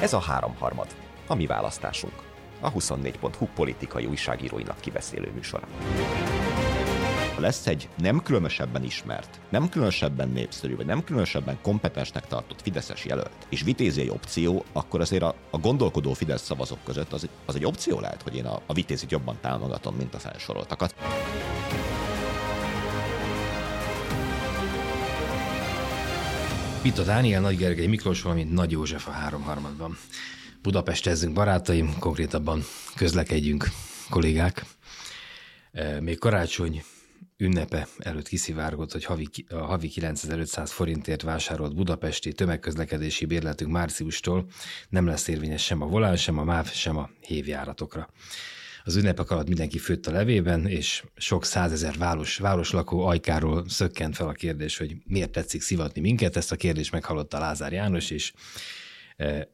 Ez a háromharmad, a mi választásunk. A 24.hu politikai újságíróinak kibeszélő műsora. Ha lesz egy nem különösebben ismert, nem különösebben népszerű, vagy nem különösebben kompetensnek tartott Fideszes jelölt, és vitézi egy opció, akkor azért a, a gondolkodó Fidesz szavazók között az, az egy opció lehet, hogy én a, a vitézit jobban támogatom, mint a felsoroltakat. Vita Dániel, Nagy Gergely Miklós, valamint Nagy József a háromharmadban. Budapestezzünk barátaim, konkrétabban közlekedjünk kollégák. E, még karácsony ünnepe előtt kiszivárgott, hogy havi, a havi 9500 forintért vásárolt budapesti tömegközlekedési bérletünk márciustól nem lesz érvényes sem a volán, sem a MÁV, sem a hévjáratokra. Az ünnepek alatt mindenki főtt a levében, és sok százezer város, városlakó ajkáról szökkent fel a kérdés, hogy miért tetszik szivatni minket. Ezt a kérdést meghallotta Lázár János, és e,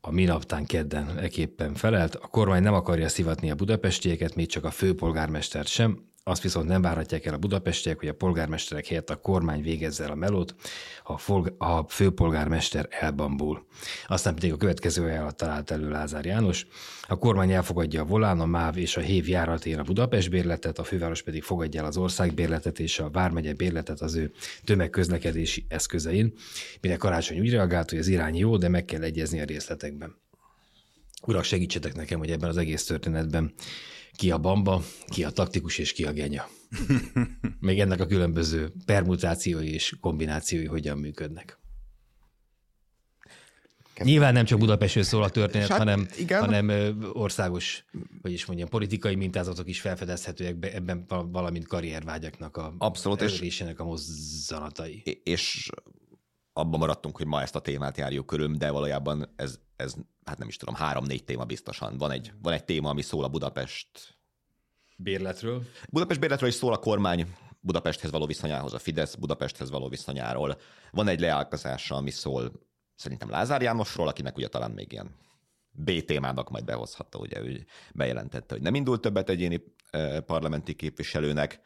a minaptán kedden eképpen felelt. A kormány nem akarja szivatni a budapestieket, még csak a főpolgármestert sem, azt viszont nem várhatják el a budapestiek, hogy a polgármesterek helyett a kormány végezze el a melót, ha a, főpolgármester elbambul. Aztán pedig a következő ajánlat talált elő Lázár János. A kormány elfogadja a volán, a MÁV és a HÉV járatén a Budapest bérletet, a főváros pedig fogadja el az ország bérletet és a Vármegye bérletet az ő tömegközlekedési eszközein. Mire Karácsony úgy reagált, hogy az irány jó, de meg kell egyezni a részletekben. Urak, segítsetek nekem, hogy ebben az egész történetben ki a bamba, ki a taktikus és ki a genya. Még ennek a különböző permutációi és kombinációi hogyan működnek. Nyilván nem csak Budapestről szól a történet, hát, hanem, igen. hanem országos, hogy is mondjam, politikai mintázatok is felfedezhetőek be, ebben valamint karriervágyaknak a Abszolút, elérésének a mozzanatai. És abban maradtunk, hogy ma ezt a témát járjuk körül, de valójában ez, ez hát nem is tudom, három-négy téma biztosan. Van egy, van egy téma, ami szól a Budapest bérletről. Budapest bérletről is szól a kormány Budapesthez való viszonyához, a Fidesz Budapesthez való viszonyáról. Van egy leálkozása, ami szól szerintem Lázár Jánosról, akinek ugye talán még ilyen B témának majd behozhatta, ugye ő bejelentette, hogy nem indult többet egyéni parlamenti képviselőnek,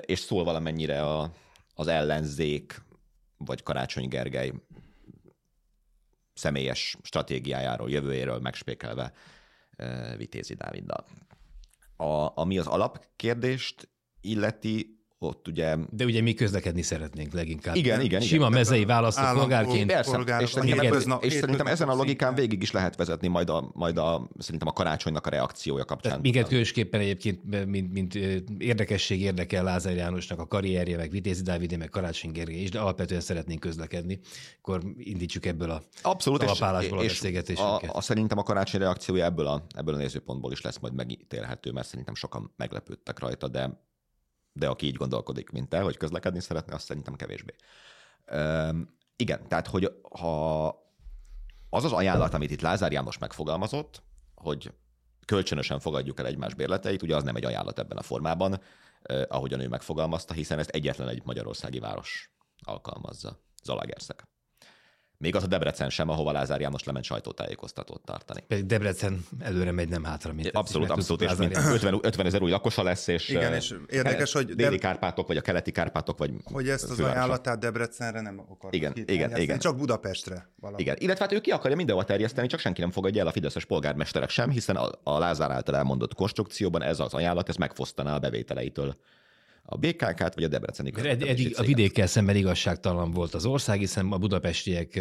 és szól valamennyire a, az ellenzék, vagy Karácsony Gergely személyes stratégiájáról, jövőjéről megspékelve Vitézi Dáviddal. A, ami az alapkérdést illeti, ott ugye... De ugye mi közlekedni szeretnénk leginkább. Igen, igen. Sima igen. mezei választott polgárként. Persze, és, szerintem, ebből, és szerintem ezen a logikán végig is lehet vezetni majd a, majd a szerintem a karácsonynak a reakciója kapcsán. Tehát minket különösképpen egyébként, mint, mint érdekesség érdekel Lázár Jánosnak a karrierje, meg Vitézi Dávidé, meg Karácsony Gergely is, de alapvetően szeretnénk közlekedni. Akkor indítsuk ebből a Abszolút, és, a beszélgetésünket. A, a, szerintem a karácsony reakciója ebből a, ebből a nézőpontból is lesz majd megítélhető, mert szerintem sokan meglepődtek rajta, de de aki így gondolkodik, mint te, hogy közlekedni szeretne, azt szerintem kevésbé. Üm, igen, tehát, hogy ha az az ajánlat, amit itt Lázár János megfogalmazott, hogy kölcsönösen fogadjuk el egymás bérleteit, ugye az nem egy ajánlat ebben a formában, eh, ahogyan ő megfogalmazta, hiszen ezt egyetlen egy magyarországi város alkalmazza, Zalagerszeg. Még az a Debrecen sem, ahova Lázár János lement sajtótájékoztatót tartani. Pedig Debrecen előre megy, nem hátra. Mint abszolút, abszolút, és 50, 50 ezer új lakosa lesz, és, Igen, és érdekes, hogy déli Deb... Kárpátok, vagy a keleti Kárpátok, vagy Hogy ezt az ajánlatát Debrecenre nem akar igen, igen, igen. csak Budapestre. Valami. Igen, illetve hát ő ki akarja mindenhol terjeszteni, csak senki nem fogadja el a fideszes polgármesterek sem, hiszen a, a Lázár által elmondott konstrukcióban ez az ajánlat, ez megfosztaná a bevételeitől a BKK-t, vagy a Debreceni Ed, eddig a vidékkel szemben igazságtalan volt az ország, hiszen a budapestiek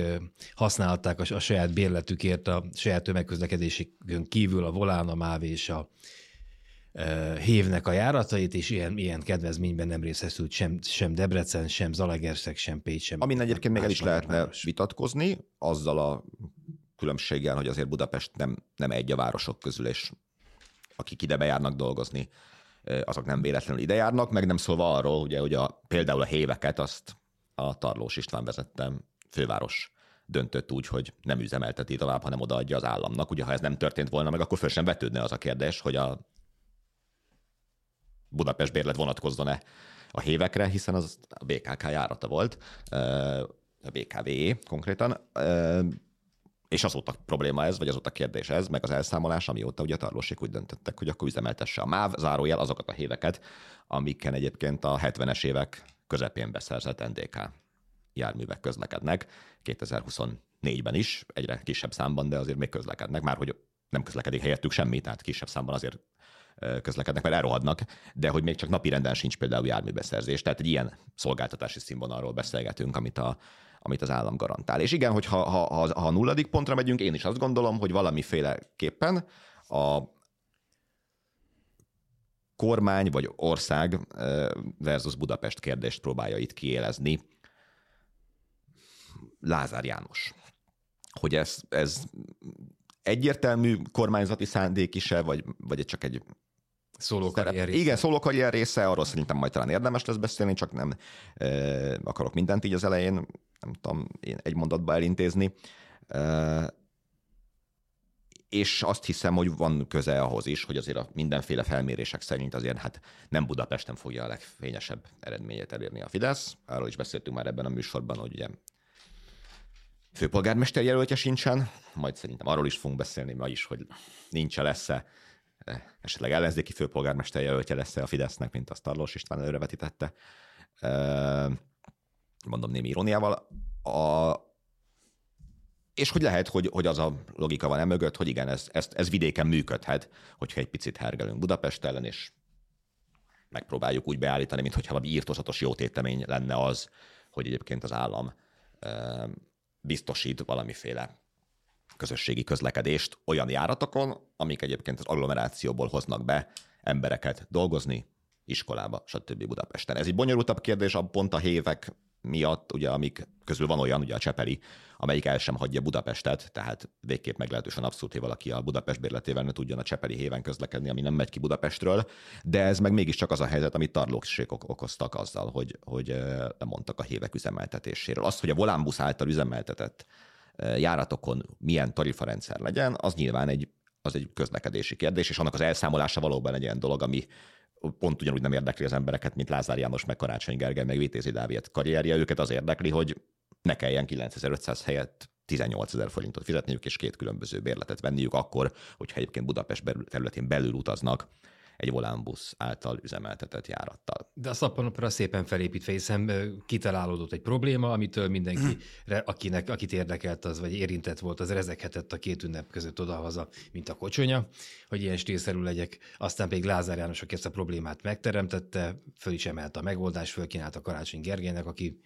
használták a, a saját bérletükért a saját tömegközlekedésükön kívül a Volán, a MÁV és a Hévnek a járatait, és ilyen, ilyen kedvezményben nem részesült sem, sem Debrecen, sem Zalagerszeg, sem Pécs, sem. Amin egyébként még el is lehetne város. vitatkozni, azzal a különbséggel, hogy azért Budapest nem, nem egy a városok közül, és akik ide bejárnak dolgozni, azok nem véletlenül ide járnak, meg nem szólva arról, ugye, hogy a, például a héveket azt a Tarlós István vezettem főváros döntött úgy, hogy nem üzemelteti tovább, hanem odaadja az államnak. Ugye, ha ez nem történt volna meg, akkor föl sem vetődne az a kérdés, hogy a Budapest bérlet vonatkozzon-e a hévekre, hiszen az a BKK járata volt, a BKV konkrétan. És azóta probléma ez, vagy azóta kérdés ez, meg az elszámolás, amióta ugye a tarlósik úgy döntöttek, hogy akkor üzemeltesse a MÁV, zárójel azokat a héveket, amiken egyébként a 70-es évek közepén beszerzett NDK járművek közlekednek. 2024 négyben is, egyre kisebb számban, de azért még közlekednek, már hogy nem közlekedik helyettük semmi, tehát kisebb számban azért közlekednek, mert elrohadnak, de hogy még csak napi renden sincs például járműbeszerzés. Tehát egy ilyen szolgáltatási színvonalról beszélgetünk, amit, a, amit az állam garantál. És igen, hogy ha, ha, ha, ha a nulladik pontra megyünk, én is azt gondolom, hogy valamiféleképpen a kormány vagy ország versus Budapest kérdést próbálja itt kiélezni. Lázár János. Hogy ez, ez egyértelmű kormányzati szándék is-e, vagy, vagy csak egy Szólókarrier része. Igen, szólókarrier része, arról szerintem majd talán érdemes lesz beszélni, csak nem e, akarok mindent így az elején, nem tudom, én egy mondatba elintézni. E, és azt hiszem, hogy van köze ahhoz is, hogy azért a mindenféle felmérések szerint azért hát nem Budapesten fogja a legfényesebb eredményét elérni a Fidesz. Arról is beszéltünk már ebben a műsorban, hogy ugye főpolgármester jelöltje sincsen, majd szerintem arról is fogunk beszélni ma is, hogy nincs lesz-e esetleg ellenzéki főpolgármester jelöltje lesz-e a Fidesznek, mint azt Tarlós István előrevetítette. Mondom némi iróniával. A, és hogy lehet, hogy, hogy az a logika van emögött, hogy igen, ez, ez, ez vidéken működhet, hogyha egy picit hergelünk Budapest ellen, és megpróbáljuk úgy beállítani, mintha valami írtozatos jótétemény lenne az, hogy egyébként az állam biztosít valamiféle közösségi közlekedést olyan járatokon, amik egyébként az agglomerációból hoznak be embereket dolgozni, iskolába, stb. Budapesten. Ez egy bonyolultabb kérdés, a pont a hévek miatt, ugye, amik közül van olyan, ugye a Csepeli, amelyik el sem hagyja Budapestet, tehát végképp meglehetősen abszolút, hogy valaki a Budapest bérletével ne tudjon a Csepeli héven közlekedni, ami nem megy ki Budapestről, de ez meg mégiscsak az a helyzet, amit tarlókségok okoztak azzal, hogy, hogy lemondtak a hévek üzemeltetéséről. Az, hogy a Volánbusz által üzemeltetett járatokon milyen tarifarendszer legyen, az nyilván egy, az egy közlekedési kérdés, és annak az elszámolása valóban egy ilyen dolog, ami pont ugyanúgy nem érdekli az embereket, mint Lázár János, meg Karácsony Gergely, meg Vitézi Dávid karrierje. Őket az érdekli, hogy ne kelljen 9500 helyett 18 ezer forintot fizetniük, és két különböző bérletet venniük akkor, hogyha egyébként Budapest területén belül utaznak egy volánbusz által üzemeltetett járattal. De a szappanopera szépen felépítve, hiszen kitalálódott egy probléma, amitől mindenki, akinek, akit érdekelt az, vagy érintett volt, az rezeghetett a két ünnep között odahaza, mint a kocsonya, hogy ilyen stílszerű legyek. Aztán pedig Lázár János, aki ezt a problémát megteremtette, föl is emelte a megoldást, fölkínálta Karácsony Gergelynek, aki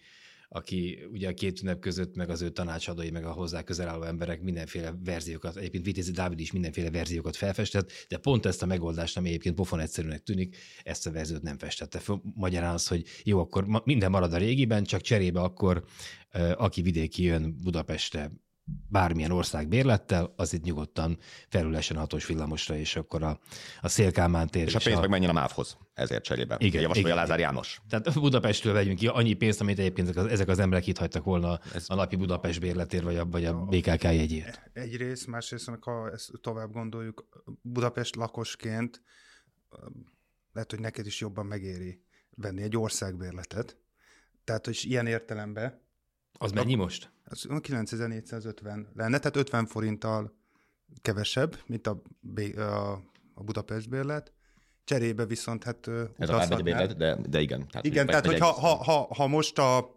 aki ugye a két ünnep között, meg az ő tanácsadói, meg a hozzá közel álló emberek mindenféle verziókat, egyébként Vitézi Dávid is mindenféle verziókat felfestett, de pont ezt a megoldást, ami egyébként pofon egyszerűnek tűnik, ezt a verziót nem festette föl. Magyarán az, hogy jó, akkor minden marad a régiben, csak cserébe akkor aki vidéki jön Budapestre bármilyen ország bérlettel, az itt nyugodtan felülesen hatós villamosra, és akkor a, a Szélkámán tér. És a pénz a... meg menjen a MÁV-hoz ezért cserébe. Igen, Javasolja igen. Lázár János. Tehát Budapestről vegyünk ki annyi pénzt, amit egyébként ezek az, ezek az emberek itt hagytak volna Ez... a napi Budapest bérletér, vagy a, vagy a BKK jegyért. Egyrészt, másrészt, ha ezt tovább gondoljuk, Budapest lakosként lehet, hogy neked is jobban megéri venni egy országbérletet. Tehát, hogy ilyen értelemben az mennyi most? Az 9450 lenne, tehát 50 forinttal kevesebb, mint a, a, a Budapest bérlet. Cserébe viszont hát Ez a bérlet, de, de igen. Tehát igen, tehát hogy ha, ha, ha, ha most a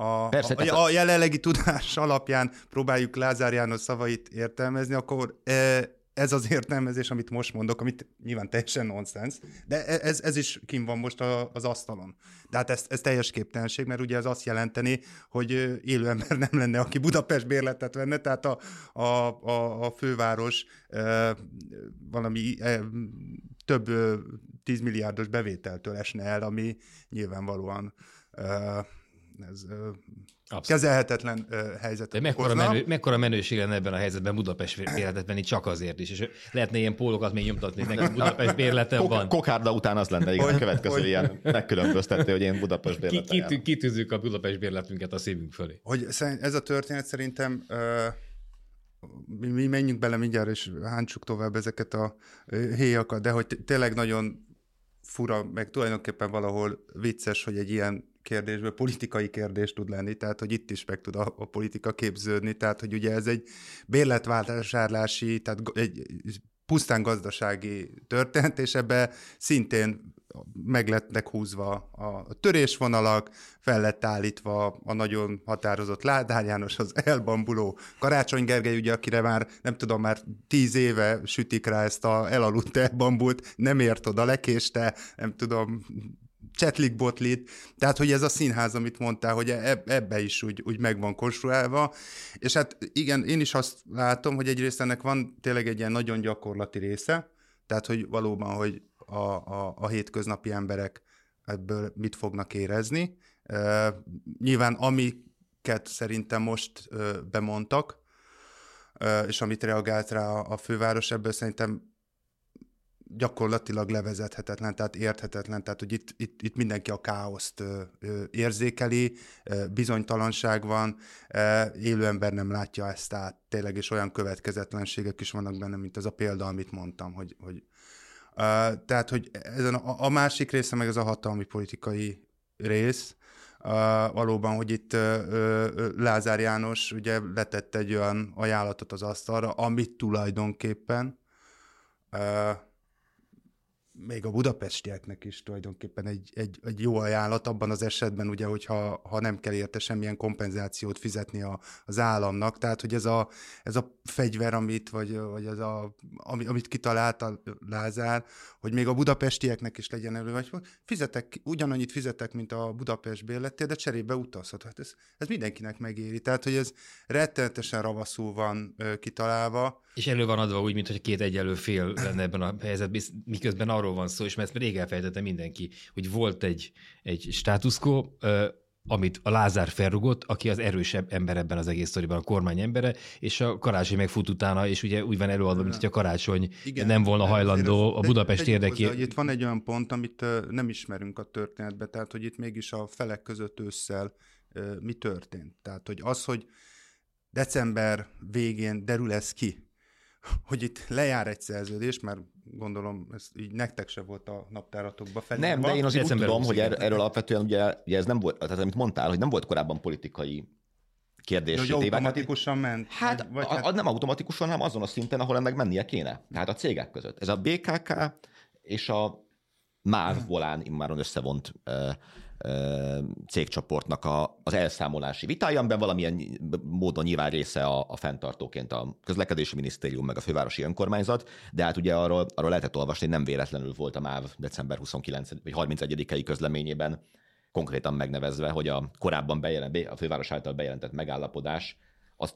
a, Persze, a, a jelenlegi tudás alapján próbáljuk Lázár János szavait értelmezni, akkor e, ez az értelmezés, amit most mondok, amit nyilván teljesen nonsens, de e, ez, ez is kim van most a, az asztalon. De hát ez, ez teljes képtelenség, mert ugye ez azt jelenteni, hogy élő ember nem lenne, aki Budapest bérletet venne, tehát a, a, a, a főváros e, valami e, több tízmilliárdos bevételtől esne el, ami nyilvánvalóan e, ez Abszolút. kezelhetetlen uh, helyzet. De mekkora, menő, mekkora menőség lenne ebben a helyzetben Budapest bérletet venni csak azért is, és lehetne ilyen pólokat még nyomtatni, nekem Budapest bérletem Kok- van. Kokárda után az lenne igen, a következő ilyen megkülönböztető, hogy én Budapest bérletem. Kit, kitűzzük a Budapest bérletünket a szívünk fölé. Hogy ez a történet szerintem uh, mi, mi menjünk bele mindjárt, és hántsuk tovább ezeket a héjakat, de hogy tényleg nagyon fura, meg tulajdonképpen valahol vicces, hogy egy ilyen kérdésből politikai kérdés tud lenni, tehát hogy itt is meg tud a, a politika képződni, tehát hogy ugye ez egy bérletvásárlási, tehát egy pusztán gazdasági történet, és ebbe szintén meg lettek húzva a törésvonalak, fel lett állítva a nagyon határozott Ládár János, az elbambuló Karácsony Gergely, ugye, akire már nem tudom, már tíz éve sütik rá ezt a elaludt elbambult, nem ért oda, lekéste, nem tudom, csetlik botlit, tehát hogy ez a színház, amit mondtál, hogy ebbe is úgy, úgy meg van konstruálva, és hát igen, én is azt látom, hogy egyrészt ennek van tényleg egy ilyen nagyon gyakorlati része, tehát hogy valóban, hogy a, a, a hétköznapi emberek ebből mit fognak érezni. Uh, nyilván amiket szerintem most uh, bemondtak, és amit reagált rá a, a főváros, ebből szerintem gyakorlatilag levezethetetlen, tehát érthetetlen, tehát hogy itt, itt, itt mindenki a káoszt érzékeli, bizonytalanság van, élő ember nem látja ezt át, tényleg, és olyan következetlenségek is vannak benne, mint ez a példa, amit mondtam, hogy, hogy tehát, hogy ezen a, a másik része meg ez a hatalmi politikai rész, Uh, valóban, hogy itt uh, uh, Lázár János ugye letett egy olyan ajánlatot az asztalra, amit tulajdonképpen uh, még a budapestieknek is tulajdonképpen egy, egy, egy jó ajánlat abban az esetben, ugye, hogyha ha nem kell érte semmilyen kompenzációt fizetni a, az államnak. Tehát, hogy ez a, ez a fegyver, amit, vagy, vagy az a, amit kitalált a Lázár, hogy még a budapestieknek is legyen elő, vagy fizetek, ugyanannyit fizetek, mint a Budapest bérletél, de cserébe utazhat. Hát ez, ez mindenkinek megéri. Tehát, hogy ez rettenetesen ravaszul van ö, kitalálva. És elő van adva úgy, mintha két egyelő fél lenne ebben a helyzetben, miközben arról van szó, és mert ezt rég elfejtette mindenki, hogy volt egy, egy státuszkó, amit a Lázár felrugott, aki az erősebb ember ebben az egész sztoriban, a kormány embere, és a karácsony megfut utána, és ugye úgy van előadva, mint hogy a karácsony Igen, nem volna hajlandó a Budapest érdekében. Itt van egy olyan pont, amit nem ismerünk a történetbe, tehát hogy itt mégis a felek között ősszel mi történt. Tehát, hogy az, hogy december végén derül ez ki, hogy itt lejár egy szerződés, mert gondolom ez így nektek se volt a naptáratokba felé. Nem, de én azért úgy tudom, hogy er, erről alapvetően ugye, ugye ez nem volt, tehát amit mondtál, hogy nem volt korábban politikai kérdés. Hogy automatikusan ment? Hát, vagy a, hát... A, nem automatikusan, hanem azon a szinten, ahol ennek mennie kéne. Tehát a cégek között. Ez a BKK és a MÁV volán immáron összevont cégcsoportnak a, az elszámolási vitája, amiben valamilyen módon nyilván része a, a fenntartóként a közlekedési minisztérium, meg a fővárosi önkormányzat, de hát ugye arról, arról lehetett olvasni, nem véletlenül volt a MÁV december 29 vagy 31-i közleményében konkrétan megnevezve, hogy a korábban bejelent, a főváros által bejelentett megállapodás az,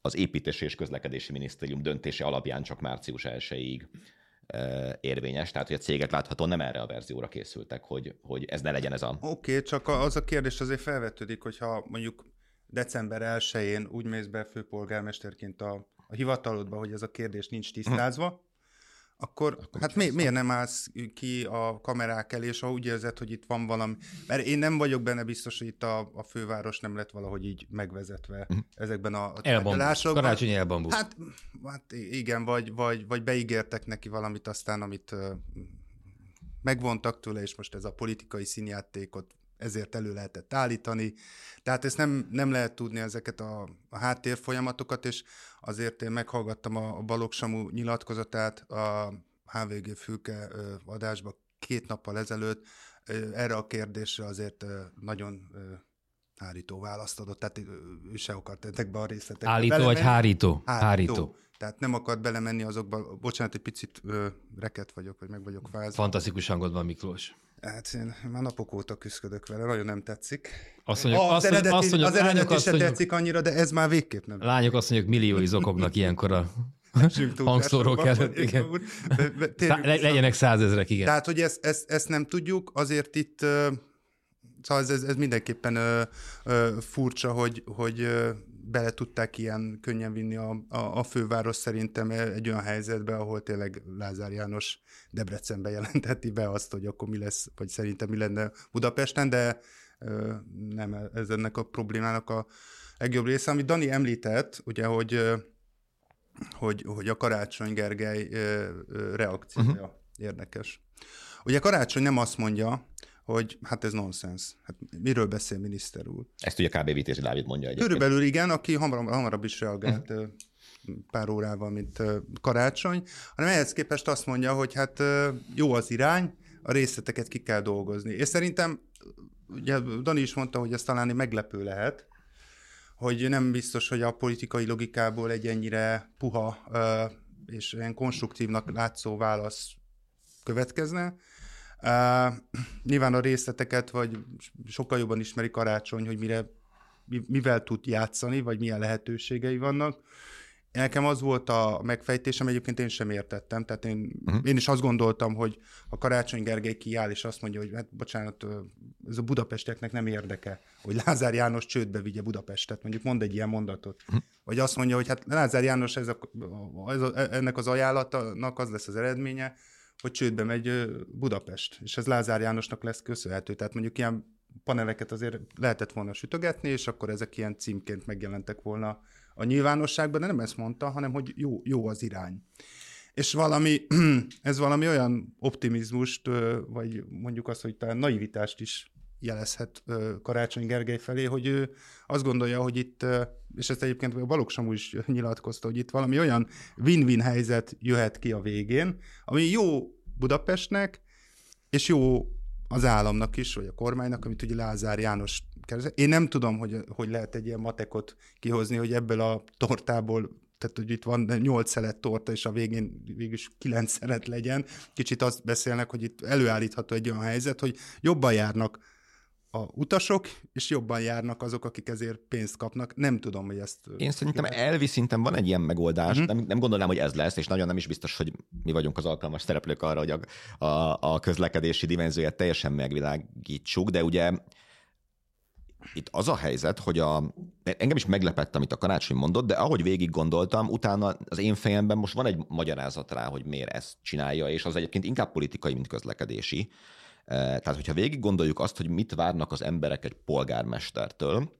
az építési és közlekedési minisztérium döntése alapján csak március 1-ig érvényes, tehát hogy a cégek láthatóan nem erre a verzióra készültek, hogy, hogy ez ne legyen ez a... Oké, okay, csak az a kérdés azért felvetődik, hogyha mondjuk december 1-én úgy mész be főpolgármesterként a, a hivatalodba, hogy ez a kérdés nincs tisztázva, akkor, akkor hát mi, miért nem állsz ki a kamerák elé, és ha úgy érzed, hogy itt van valami... Mert én nem vagyok benne biztos, hogy itt a, a főváros nem lett valahogy így megvezetve uh-huh. ezekben a tárgyalásokban. Karácsony elbambult. Hát, hát igen, vagy, vagy, vagy beígértek neki valamit aztán, amit megvontak tőle, és most ez a politikai színjátékot ezért elő lehetett állítani. Tehát ezt nem, nem lehet tudni ezeket a, a háttérfolyamatokat, és azért én meghallgattam a, a Balogh Samu nyilatkozatát a HVG fülke adásba két nappal ezelőtt. Erre a kérdésre azért nagyon hárító választ adott, tehát ő se akart ezekbe a részletekbe Állító belemenni. vagy hárító? hárító? Hárító. Tehát nem akart belemenni azokba, bocsánat, egy picit ö, reket vagyok, vagy meg vagyok fázva. Fantasztikus hangod van, Miklós. Hát én már napok óta küzdök vele, nagyon nem tetszik. Azt mondjuk, az azt, eredeti, azt mondjuk, az eredeti se tetszik annyira, de ez már végképp nem. Lányok azt mondjuk, milliói zokognak ilyenkor a hangszórók előtt. Igen. Szá- legyenek százezrek, igen. Tehát, hogy ezt, ezt, ezt nem tudjuk, azért itt szóval ez, ez, ez mindenképpen ö, ö, furcsa, hogy, hogy bele tudták ilyen könnyen vinni a, a, a főváros szerintem egy olyan helyzetbe, ahol tényleg Lázár János Debrecenbe jelenteti be azt, hogy akkor mi lesz, vagy szerintem mi lenne Budapesten, de ö, nem ez ennek a problémának a legjobb része. Amit Dani említett, ugye, hogy, hogy, hogy a Karácsony Gergely reakciója uh-huh. érdekes. Ugye Karácsony nem azt mondja, hogy hát ez nonsens. Hát miről beszél miniszter úr? Ezt ugye kb. Vitézi Dávid mondja egyébként. Körülbelül igen, aki hamarabb, hamarabb is reagált uh-huh. pár órával, mint karácsony, hanem ehhez képest azt mondja, hogy hát jó az irány, a részleteket ki kell dolgozni. És szerintem, ugye Dani is mondta, hogy ez talán meglepő lehet, hogy nem biztos, hogy a politikai logikából egy ennyire puha és ilyen konstruktívnak látszó válasz következne. Uh, nyilván a részleteket, vagy sokkal jobban ismeri Karácsony, hogy mire, mivel tud játszani, vagy milyen lehetőségei vannak. Nekem az volt a megfejtésem, egyébként én sem értettem, tehát én, uh-huh. én is azt gondoltam, hogy a Karácsony Gergely kiáll, és azt mondja, hogy hát bocsánat, ez a budapestieknek nem érdeke, hogy Lázár János csődbe vigye Budapestet, mondjuk mond egy ilyen mondatot. Uh-huh. Vagy azt mondja, hogy hát Lázár János ez a, ez a, ennek az ajánlatnak az lesz az eredménye, hogy csődbe megy Budapest, és ez Lázár Jánosnak lesz köszönhető. Tehát mondjuk ilyen paneleket azért lehetett volna sütögetni, és akkor ezek ilyen címként megjelentek volna a nyilvánosságban, de nem ezt mondta, hanem hogy jó, jó az irány. És valami, ez valami olyan optimizmust, vagy mondjuk azt, hogy talán naivitást is jelezhet Karácsony Gergely felé, hogy ő azt gondolja, hogy itt, és ezt egyébként a Balogh is nyilatkozta, hogy itt valami olyan win-win helyzet jöhet ki a végén, ami jó Budapestnek, és jó az államnak is, vagy a kormánynak, amit ugye Lázár János keresett. Én nem tudom, hogy, hogy lehet egy ilyen matekot kihozni, hogy ebből a tortából tehát hogy itt van nyolc szelet torta, és a végén végül is kilenc szelet legyen. Kicsit azt beszélnek, hogy itt előállítható egy olyan helyzet, hogy jobban járnak a utasok, és jobban járnak azok, akik ezért pénzt kapnak. Nem tudom, hogy ezt... Én szerintem elvi szinten van egy ilyen megoldás, uh-huh. nem, nem gondolnám, hogy ez lesz, és nagyon nem is biztos, hogy mi vagyunk az alkalmas szereplők arra, hogy a, a, a közlekedési dimenzióját teljesen megvilágítsuk, de ugye itt az a helyzet, hogy a, engem is meglepett, amit a karácsony mondott, de ahogy végig gondoltam, utána az én fejemben most van egy magyarázat rá, hogy miért ezt csinálja, és az egyébként inkább politikai, mint közlekedési. Tehát, hogyha végig gondoljuk azt, hogy mit várnak az emberek egy polgármestertől,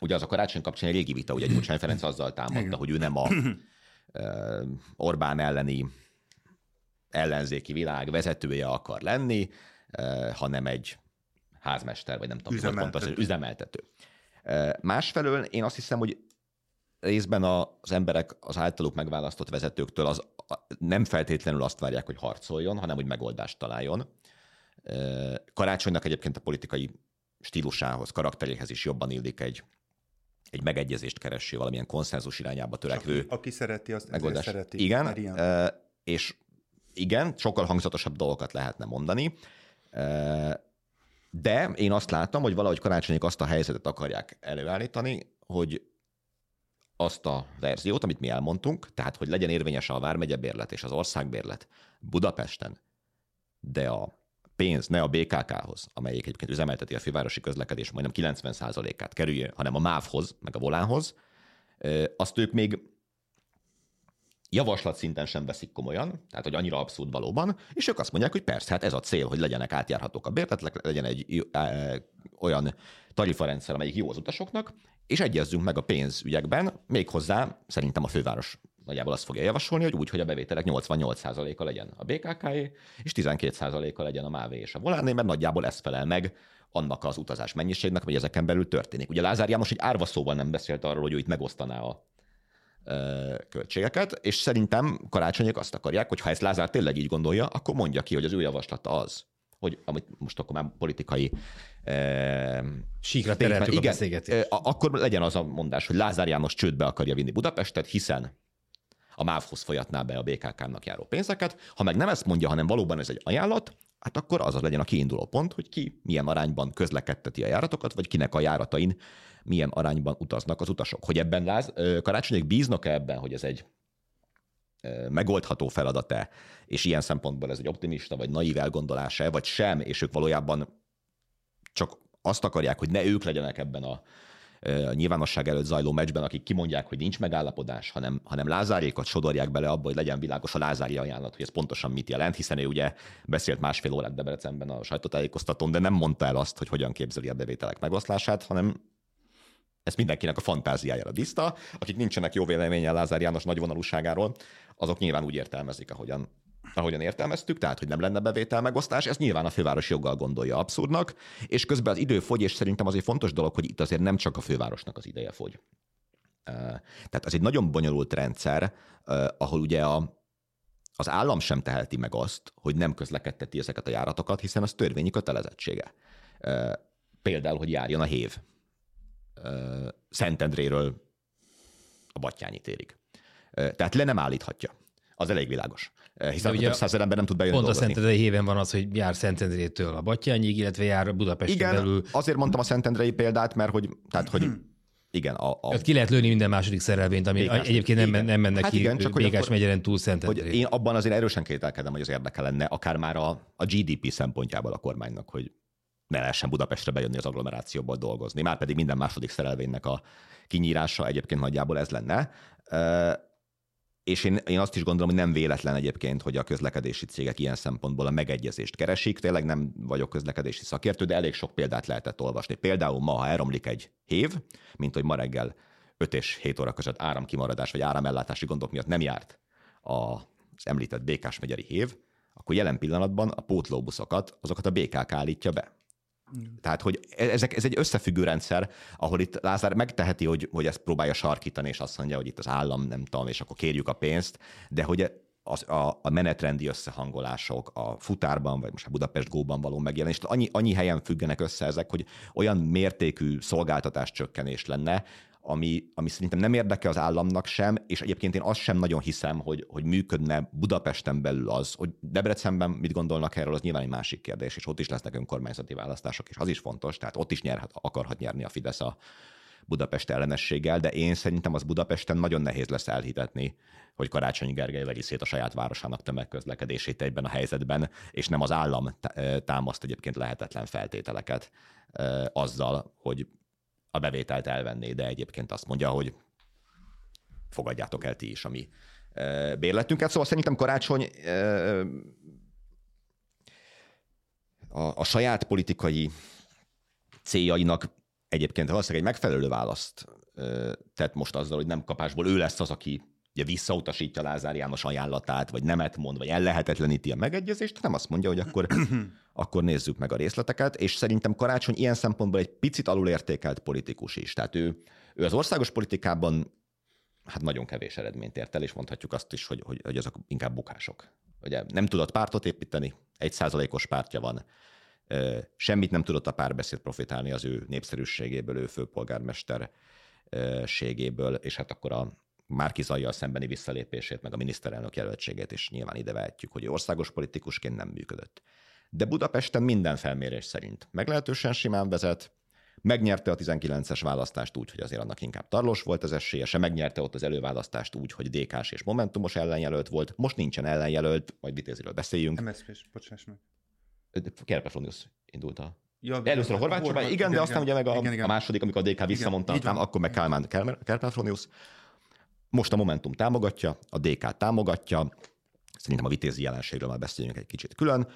ugye az a karácsony kapcsán egy régi vita, ugye Gyurcsány Ferenc azzal támadta, hogy ő nem a Orbán elleni ellenzéki világ vezetője akar lenni, hanem egy házmester, vagy nem tudom, üzemeltető. Pont az, üzemeltető. Másfelől én azt hiszem, hogy részben az emberek az általuk megválasztott vezetőktől az nem feltétlenül azt várják, hogy harcoljon, hanem hogy megoldást találjon. Karácsonynak egyébként a politikai stílusához, karakteréhez is jobban illik egy, egy megegyezést kereső, valamilyen konszenzus irányába törekvő. Aki, aki szereti, azt megoldás. szereti. Igen, ilyen. és igen, sokkal hangzatosabb dolgokat lehetne mondani, de én azt láttam, hogy valahogy karácsonyok azt a helyzetet akarják előállítani, hogy azt a verziót, amit mi elmondtunk, tehát hogy legyen érvényes a vármegyebérlet és az országbérlet Budapesten, de a pénz ne a BKK-hoz, amelyik egyébként üzemelteti a fővárosi közlekedés majdnem 90%-át kerülje, hanem a MÁV-hoz, meg a Volánhoz, azt ők még javaslat szinten sem veszik komolyan, tehát hogy annyira abszurd valóban, és ők azt mondják, hogy persze, hát ez a cél, hogy legyenek átjárhatók a bérletek, legyen egy olyan tarifarendszer, amelyik jó az utasoknak, és egyezzünk meg a pénzügyekben, méghozzá szerintem a főváros nagyjából azt fogja javasolni, hogy úgy, hogy a bevételek 88%-a legyen a BKK-é, és 12%-a legyen a MÁV és a Volánné, mert nagyjából ez felel meg annak az utazás mennyiségnek, vagy ezeken belül történik. Ugye Lázár János egy árva szóval nem beszélt arról, hogy ő itt megosztaná a költségeket, és szerintem karácsonyok azt akarják, hogy ha ezt Lázár tényleg így gondolja, akkor mondja ki, hogy az ő javaslata az, hogy amit most akkor már politikai eh, síkra tereltük igen, a beszélgetést. akkor legyen az a mondás, hogy Lázár János csődbe akarja vinni Budapestet, hiszen a MÁV-hoz folyatná be a BKK-nak járó pénzeket. Ha meg nem ezt mondja, hanem valóban ez egy ajánlat, hát akkor az az legyen a kiinduló pont, hogy ki milyen arányban közlekedteti a járatokat, vagy kinek a járatain milyen arányban utaznak az utasok. Hogy ebben láz, karácsonyék bíznak -e ebben, hogy ez egy megoldható feladat-e, és ilyen szempontból ez egy optimista vagy naív elgondolása vagy sem, és ők valójában csak azt akarják, hogy ne ők legyenek ebben a, a nyilvánosság előtt zajló meccsben, akik kimondják, hogy nincs megállapodás, hanem, hanem Lázárékat sodorják bele abba, hogy legyen világos a Lázári ajánlat, hogy ez pontosan mit jelent, hiszen ő ugye beszélt másfél órát Debrecenben a sajtótájékoztatón, de nem mondta el azt, hogy hogyan képzeli a bevételek megoszlását, hanem ezt mindenkinek a fantáziájára bízta. Akik nincsenek jó véleményen Lázár János nagyvonalúságáról, azok nyilván úgy értelmezik, ahogyan ahogyan értelmeztük, tehát hogy nem lenne bevétel megosztás, ez nyilván a főváros joggal gondolja abszurdnak, és közben az idő fogy, és szerintem azért fontos dolog, hogy itt azért nem csak a fővárosnak az ideje fogy. Tehát ez egy nagyon bonyolult rendszer, ahol ugye a, az állam sem teheti meg azt, hogy nem közlekedteti ezeket a járatokat, hiszen az törvényi kötelezettsége. Például, hogy járjon a hév Szentendréről a Battyányi térig. Tehát le nem állíthatja. Az elég világos. Hiszen ugye több százer ember nem tud bejönni Pont dolgozni. a Szentendrei héven van az, hogy jár Szentendrétől a Battyányig, illetve jár Budapesten Igen, belül. azért mondtam a Szentendrei példát, mert hogy, tehát, hogy igen. A, a... Tehát ki lehet lőni minden második szerelvényt, ami Békás, egyébként nem, nem mennek hát ki igen, csak Békás akkor, megyeren túl Szentendrén. Hogy én abban azért erősen kételkedem, hogy az érdeke lenne, akár már a, a GDP szempontjából a kormánynak, hogy ne lehessen Budapestre bejönni az agglomerációból dolgozni. Már pedig minden második szerelvénynek a kinyírása egyébként nagyjából ez lenne. És én, én azt is gondolom, hogy nem véletlen egyébként, hogy a közlekedési cégek ilyen szempontból a megegyezést keresik. Tényleg nem vagyok közlekedési szakértő, de elég sok példát lehetett olvasni. Például ma, ha elromlik egy hév, mint hogy ma reggel 5 és 7 óra között áramkimaradás vagy áramellátási gondok miatt nem járt az említett Békás megyeri hév, akkor jelen pillanatban a pótlóbuszokat, azokat a BKK állítja be. Tehát, hogy e- ezek, ez egy összefüggő rendszer, ahol itt Lázár megteheti, hogy, hogy ezt próbálja sarkítani, és azt mondja, hogy itt az állam, nem tudom, és akkor kérjük a pénzt, de hogy az, a, a menetrendi összehangolások a futárban, vagy most a Budapest Góban való megjelenés, annyi, annyi helyen függenek össze ezek, hogy olyan mértékű szolgáltatás csökkenés lenne, ami, ami szerintem nem érdeke az államnak sem, és egyébként én azt sem nagyon hiszem, hogy, hogy működne Budapesten belül az, hogy Debrecenben mit gondolnak erről, az nyilván egy másik kérdés, és ott is lesznek önkormányzati választások, és az is fontos, tehát ott is nyerhet, akarhat nyerni a Fidesz a Budapest ellenességgel, de én szerintem az Budapesten nagyon nehéz lesz elhitetni, hogy Karácsony Gergely vegyi szét a saját városának tömegközlekedését egyben a helyzetben, és nem az állam támaszt egyébként lehetetlen feltételeket azzal, hogy a bevételt elvenné, de egyébként azt mondja, hogy fogadjátok el ti is a mi bérletünket. Szóval szerintem karácsony a, a saját politikai céljainak egyébként valószínűleg egy megfelelő választ tett most azzal, hogy nem kapásból ő lesz az, aki ugye visszautasítja Lázár János ajánlatát, vagy nemet mond, vagy ellehetetleníti a megegyezést, nem azt mondja, hogy akkor, akkor nézzük meg a részleteket, és szerintem Karácsony ilyen szempontból egy picit alulértékelt politikus is. Tehát ő, ő az országos politikában hát nagyon kevés eredményt ért el, és mondhatjuk azt is, hogy, hogy, hogy azok inkább bukások. Ugye nem tudott pártot építeni, egy százalékos pártja van, semmit nem tudott a párbeszéd profitálni az ő népszerűségéből, ő főpolgármesterségéből, és hát akkor a, Márki Zajjal szembeni visszalépését, meg a miniszterelnök jelöltségét is nyilván ide vehetjük, hogy országos politikusként nem működött. De Budapesten minden felmérés szerint meglehetősen simán vezet, megnyerte a 19-es választást úgy, hogy azért annak inkább tarlós volt az esélye, se megnyerte ott az előválasztást úgy, hogy DK-s és Momentumos ellenjelölt volt, most nincsen ellenjelölt, majd Vitéziről beszéljünk. MSZP-s, bocsáss meg. Kerpefronius indult a Ja, Először a Horváth Csaba, igen, igen, de aztán igen, ugye meg a, igen, igen. a második, amikor a DK visszamondta, akkor meg Kálmán Kerpefronius. Most a Momentum támogatja, a DK támogatja, szerintem a vitézi jelenségről már beszéljünk egy kicsit külön.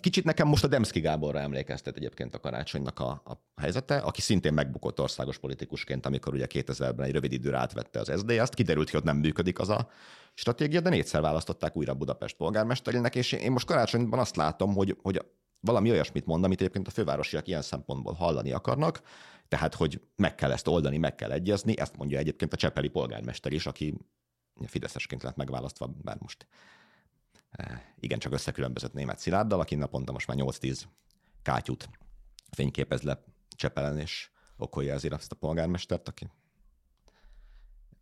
Kicsit nekem most a Demszki Gáborra emlékeztet egyébként a karácsonynak a, a helyzete, aki szintén megbukott országos politikusként, amikor ugye 2000-ben egy rövid időre átvette az SZDSZ-t, kiderült, hogy ott nem működik az a stratégia, de négyszer választották újra Budapest polgármesterének, és én most karácsonyban azt látom, hogy, hogy valami olyasmit mond, amit egyébként a fővárosiak ilyen szempontból hallani akarnak, tehát, hogy meg kell ezt oldani, meg kell egyezni, ezt mondja egyébként a Csepeli polgármester is, aki fideszesként lett megválasztva, bár most eh, igen, csak összekülönbözött német Szilárddal, aki naponta most már 8-10 kátyút fényképez le Csepelen, és okolja ezért azt a polgármestert, aki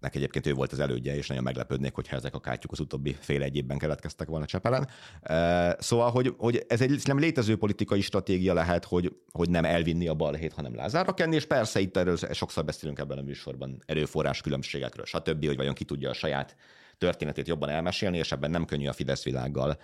Neki egyébként ő volt az elődje, és nagyon meglepődnék, hogyha ezek a kátyuk az utóbbi fél egy évben keletkeztek volna Csepelen. Szóval, hogy, hogy ez egy nem létező politikai stratégia lehet, hogy, hogy nem elvinni a balhét, hanem Lázárra kenni, és persze itt erről sokszor beszélünk ebben a műsorban erőforrás különbségekről, stb., hogy vajon ki tudja a saját történetét jobban elmesélni, és ebben nem könnyű a Fidesz világgal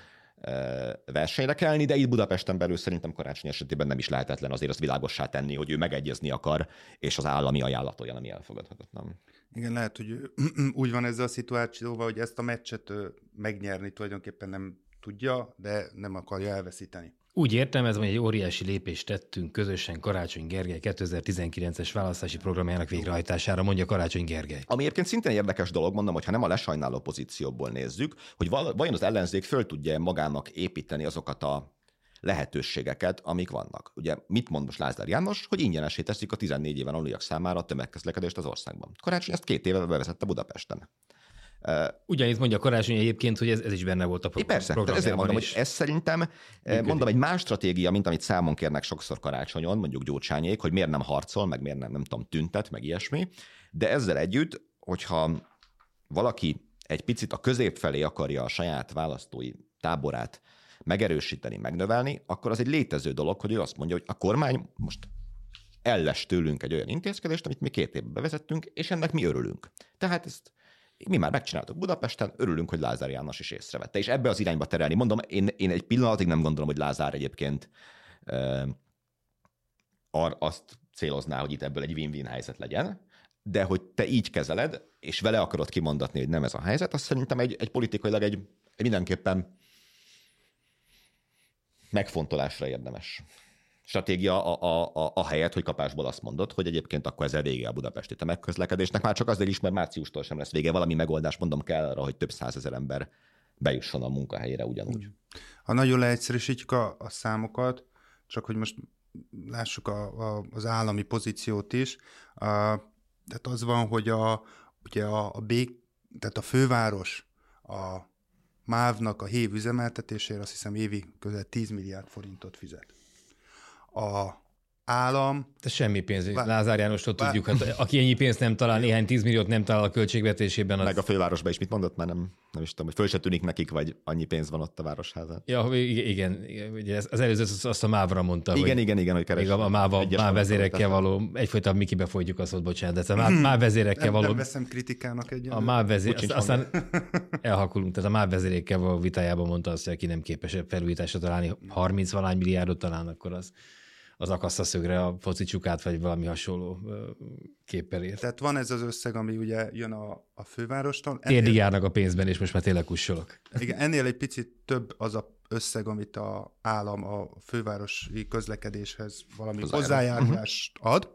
versenyre kelni, de itt Budapesten belül szerintem karácsony esetében nem is lehetetlen azért azt világossá tenni, hogy ő megegyezni akar, és az állami ajánlat olyan, ami elfogadhatatlan. Igen, lehet, hogy úgy van ezzel a szituációval, hogy ezt a meccset megnyerni tulajdonképpen nem tudja, de nem akarja elveszíteni. Úgy értem, ez hogy egy óriási lépést tettünk közösen Karácsony Gergely 2019-es választási programjának végrehajtására, mondja Karácsony Gergely. Ami egyébként szintén érdekes dolog, mondom, hogy ha nem a lesajnáló pozícióból nézzük, hogy vajon az ellenzék föl tudja magának építeni azokat a lehetőségeket, amik vannak. Ugye mit mond most Lázár János, hogy ingyenesé teszik a 14 éven aluliak számára a tömegközlekedést az országban. Karácsony ezt két éve bevezette Budapesten. Ugyanitt mondja Karácsony egyébként, hogy ez, ez is benne volt a program, Persze, ezért mondom, is. hogy ez szerintem, működik. mondom, egy más stratégia, mint amit számon kérnek sokszor Karácsonyon, mondjuk Gyurcsányék, hogy miért nem harcol, meg miért nem, nem tudom, tüntet, meg ilyesmi, de ezzel együtt, hogyha valaki egy picit a közép felé akarja a saját választói táborát megerősíteni, megnövelni, akkor az egy létező dolog, hogy ő azt mondja, hogy a kormány most elles tőlünk egy olyan intézkedést, amit mi két évben bevezettünk, és ennek mi örülünk. Tehát ezt mi már megcsináltuk Budapesten, örülünk, hogy Lázár János is észrevette. És ebbe az irányba terelni. Mondom, én, én egy pillanatig nem gondolom, hogy Lázár egyébként e, ar, azt célozná, hogy itt ebből egy win-win helyzet legyen, de hogy te így kezeled, és vele akarod kimondatni, hogy nem ez a helyzet, az szerintem egy, egy politikailag egy, egy mindenképpen megfontolásra érdemes stratégia a, a, a, a helyet, hogy kapásból azt mondod, hogy egyébként akkor ezzel vége a budapesti tömegközlekedésnek. Már csak azért is, mert márciustól sem lesz vége. Valami megoldás, mondom, kell arra, hogy több százezer ember bejusson a munkahelyére ugyanúgy. Ha nagyon leegyszerűsítjük a, a számokat, csak hogy most lássuk a, a, az állami pozíciót is, a, tehát az van, hogy a, ugye a, a B, tehát a főváros a MÁV-nak a hév üzemeltetésére azt hiszem évi közel 10 milliárd forintot fizet. A állam... De semmi pénz. Vár, Lázár Jánostól vár, tudjuk, hát aki ennyi pénzt nem talál, néhány tízmilliót nem talál a költségvetésében. Az... Meg a fővárosban is mit mondott, már nem, nem is tudom, hogy föl se tűnik nekik, vagy annyi pénz van ott a városházán. Ja, igen, igen ugye az előző azt a Mávra mondta. Igen, hogy igen, igen, hogy keres. A, a Máva, Máv vezérekkel való, egyfajta Mikibe folytjuk azt, bocsánat, de a Máv, Máv vezérekkel nem, való... Nem veszem kritikának egy. A Máv vezér, azt, aztán elhakulunk, tehát a Máv vezérekkel való vitájában mondta azt, hogy aki nem képes felújításra találni 30 valány milliárdot talán, akkor az az akaszta szögre a foci csukát, vagy valami hasonló képpel ér. Tehát van ez az összeg, ami ugye jön a, a fővárostól. Ennél... Térdig járnak a pénzben, és most már tényleg kussolok. Igen, ennél egy picit több az a összeg, amit a állam a fővárosi közlekedéshez valami az hozzájárulást ad.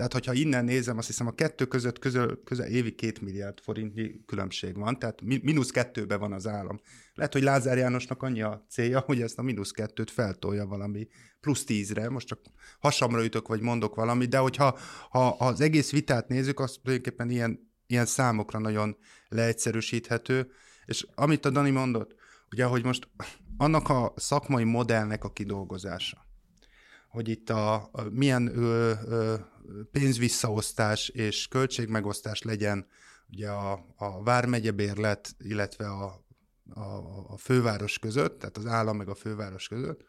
Tehát, hogyha innen nézem, azt hiszem a kettő között közel, közel évi két milliárd forintnyi különbség van, tehát mínusz kettőbe van az állam. Lehet, hogy Lázár Jánosnak annyi a célja, hogy ezt a mínusz kettőt feltolja valami plusz tízre, most csak hasamra ütök, vagy mondok valamit, de hogyha ha az egész vitát nézzük, az tulajdonképpen ilyen, ilyen számokra nagyon leegyszerűsíthető, és amit a Dani mondott, ugye, hogy most annak a szakmai modellnek a kidolgozása, hogy itt a, a milyen ö, ö, pénzvisszaosztás és költségmegosztás legyen ugye a, a vármegyebérlet, illetve a, a, a főváros között, tehát az állam meg a főváros között,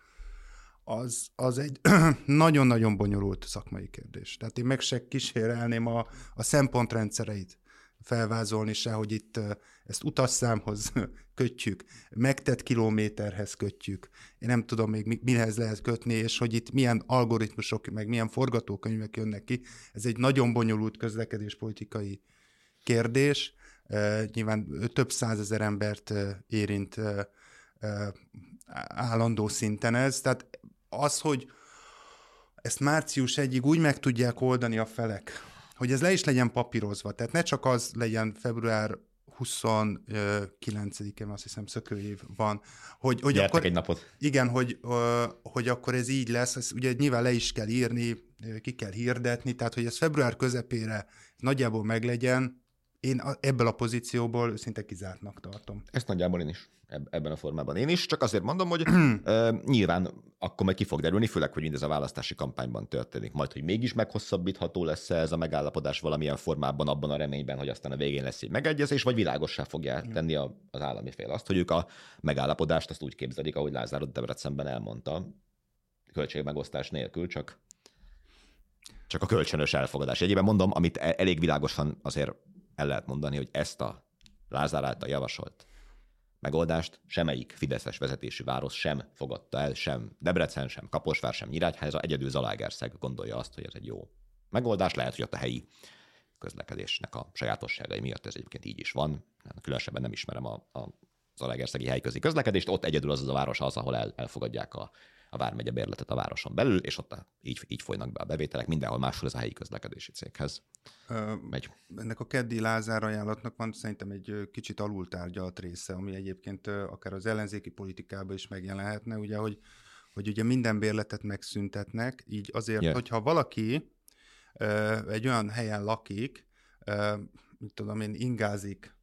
az, az egy nagyon-nagyon bonyolult szakmai kérdés. Tehát én meg se kísérelném a, a szempontrendszereit felvázolni se, hogy itt ezt utasszámhoz kötjük, megtett kilométerhez kötjük, én nem tudom még mihez lehet kötni, és hogy itt milyen algoritmusok, meg milyen forgatókönyvek jönnek ki. Ez egy nagyon bonyolult közlekedéspolitikai kérdés. Nyilván több százezer embert érint állandó szinten ez. Tehát az, hogy ezt március egyig úgy meg tudják oldani a felek, hogy ez le is legyen papírozva. Tehát ne csak az legyen február 29-én, azt hiszem szökőév van, hogy, hogy akkor, egy napot. Igen, hogy, hogy akkor ez így lesz, ezt ugye nyilván le is kell írni, ki kell hirdetni, tehát hogy ez február közepére nagyjából meglegyen, én ebből a pozícióból szinte kizártnak tartom. Ezt nagyjából én is ebben a formában én is, csak azért mondom, hogy uh, nyilván akkor majd ki fog derülni, főleg, hogy mindez a választási kampányban történik. Majd, hogy mégis meghosszabbítható lesz ez a megállapodás valamilyen formában, abban a reményben, hogy aztán a végén lesz egy megegyezés, vagy világossá fogja tenni a, az állami fél azt, hogy ők a megállapodást azt úgy képzelik, ahogy Lázár Debrecenben elmondta, költségmegosztás nélkül, csak csak a kölcsönös elfogadás. Egyébben mondom, amit e- elég világosan azért el lehet mondani, hogy ezt a Lázár által javasolt megoldást semmelyik Fideszes vezetésű város sem fogadta el, sem Debrecen, sem Kaposvár, sem Nyíregyháza, egyedül Zalaegerszeg gondolja azt, hogy ez egy jó megoldás. Lehet, hogy ott a helyi közlekedésnek a sajátosságai miatt ez egyébként így is van. Különösebben nem ismerem a, a Zalaegerszegi helyközi közlekedést, ott egyedül az az a város az, ahol el, elfogadják a a Vármegye bérletet a városon belül, és ott így, így folynak be a bevételek, mindenhol máshol ez a helyi közlekedési céghez Ö, megy. Ennek a keddi Lázár ajánlatnak van szerintem egy kicsit alultárgyalt része, ami egyébként akár az ellenzéki politikában is megjelenhetne, ugye, hogy, hogy ugye minden bérletet megszüntetnek, így azért, yeah. hogyha valaki egy olyan helyen lakik, mint tudom én, ingázik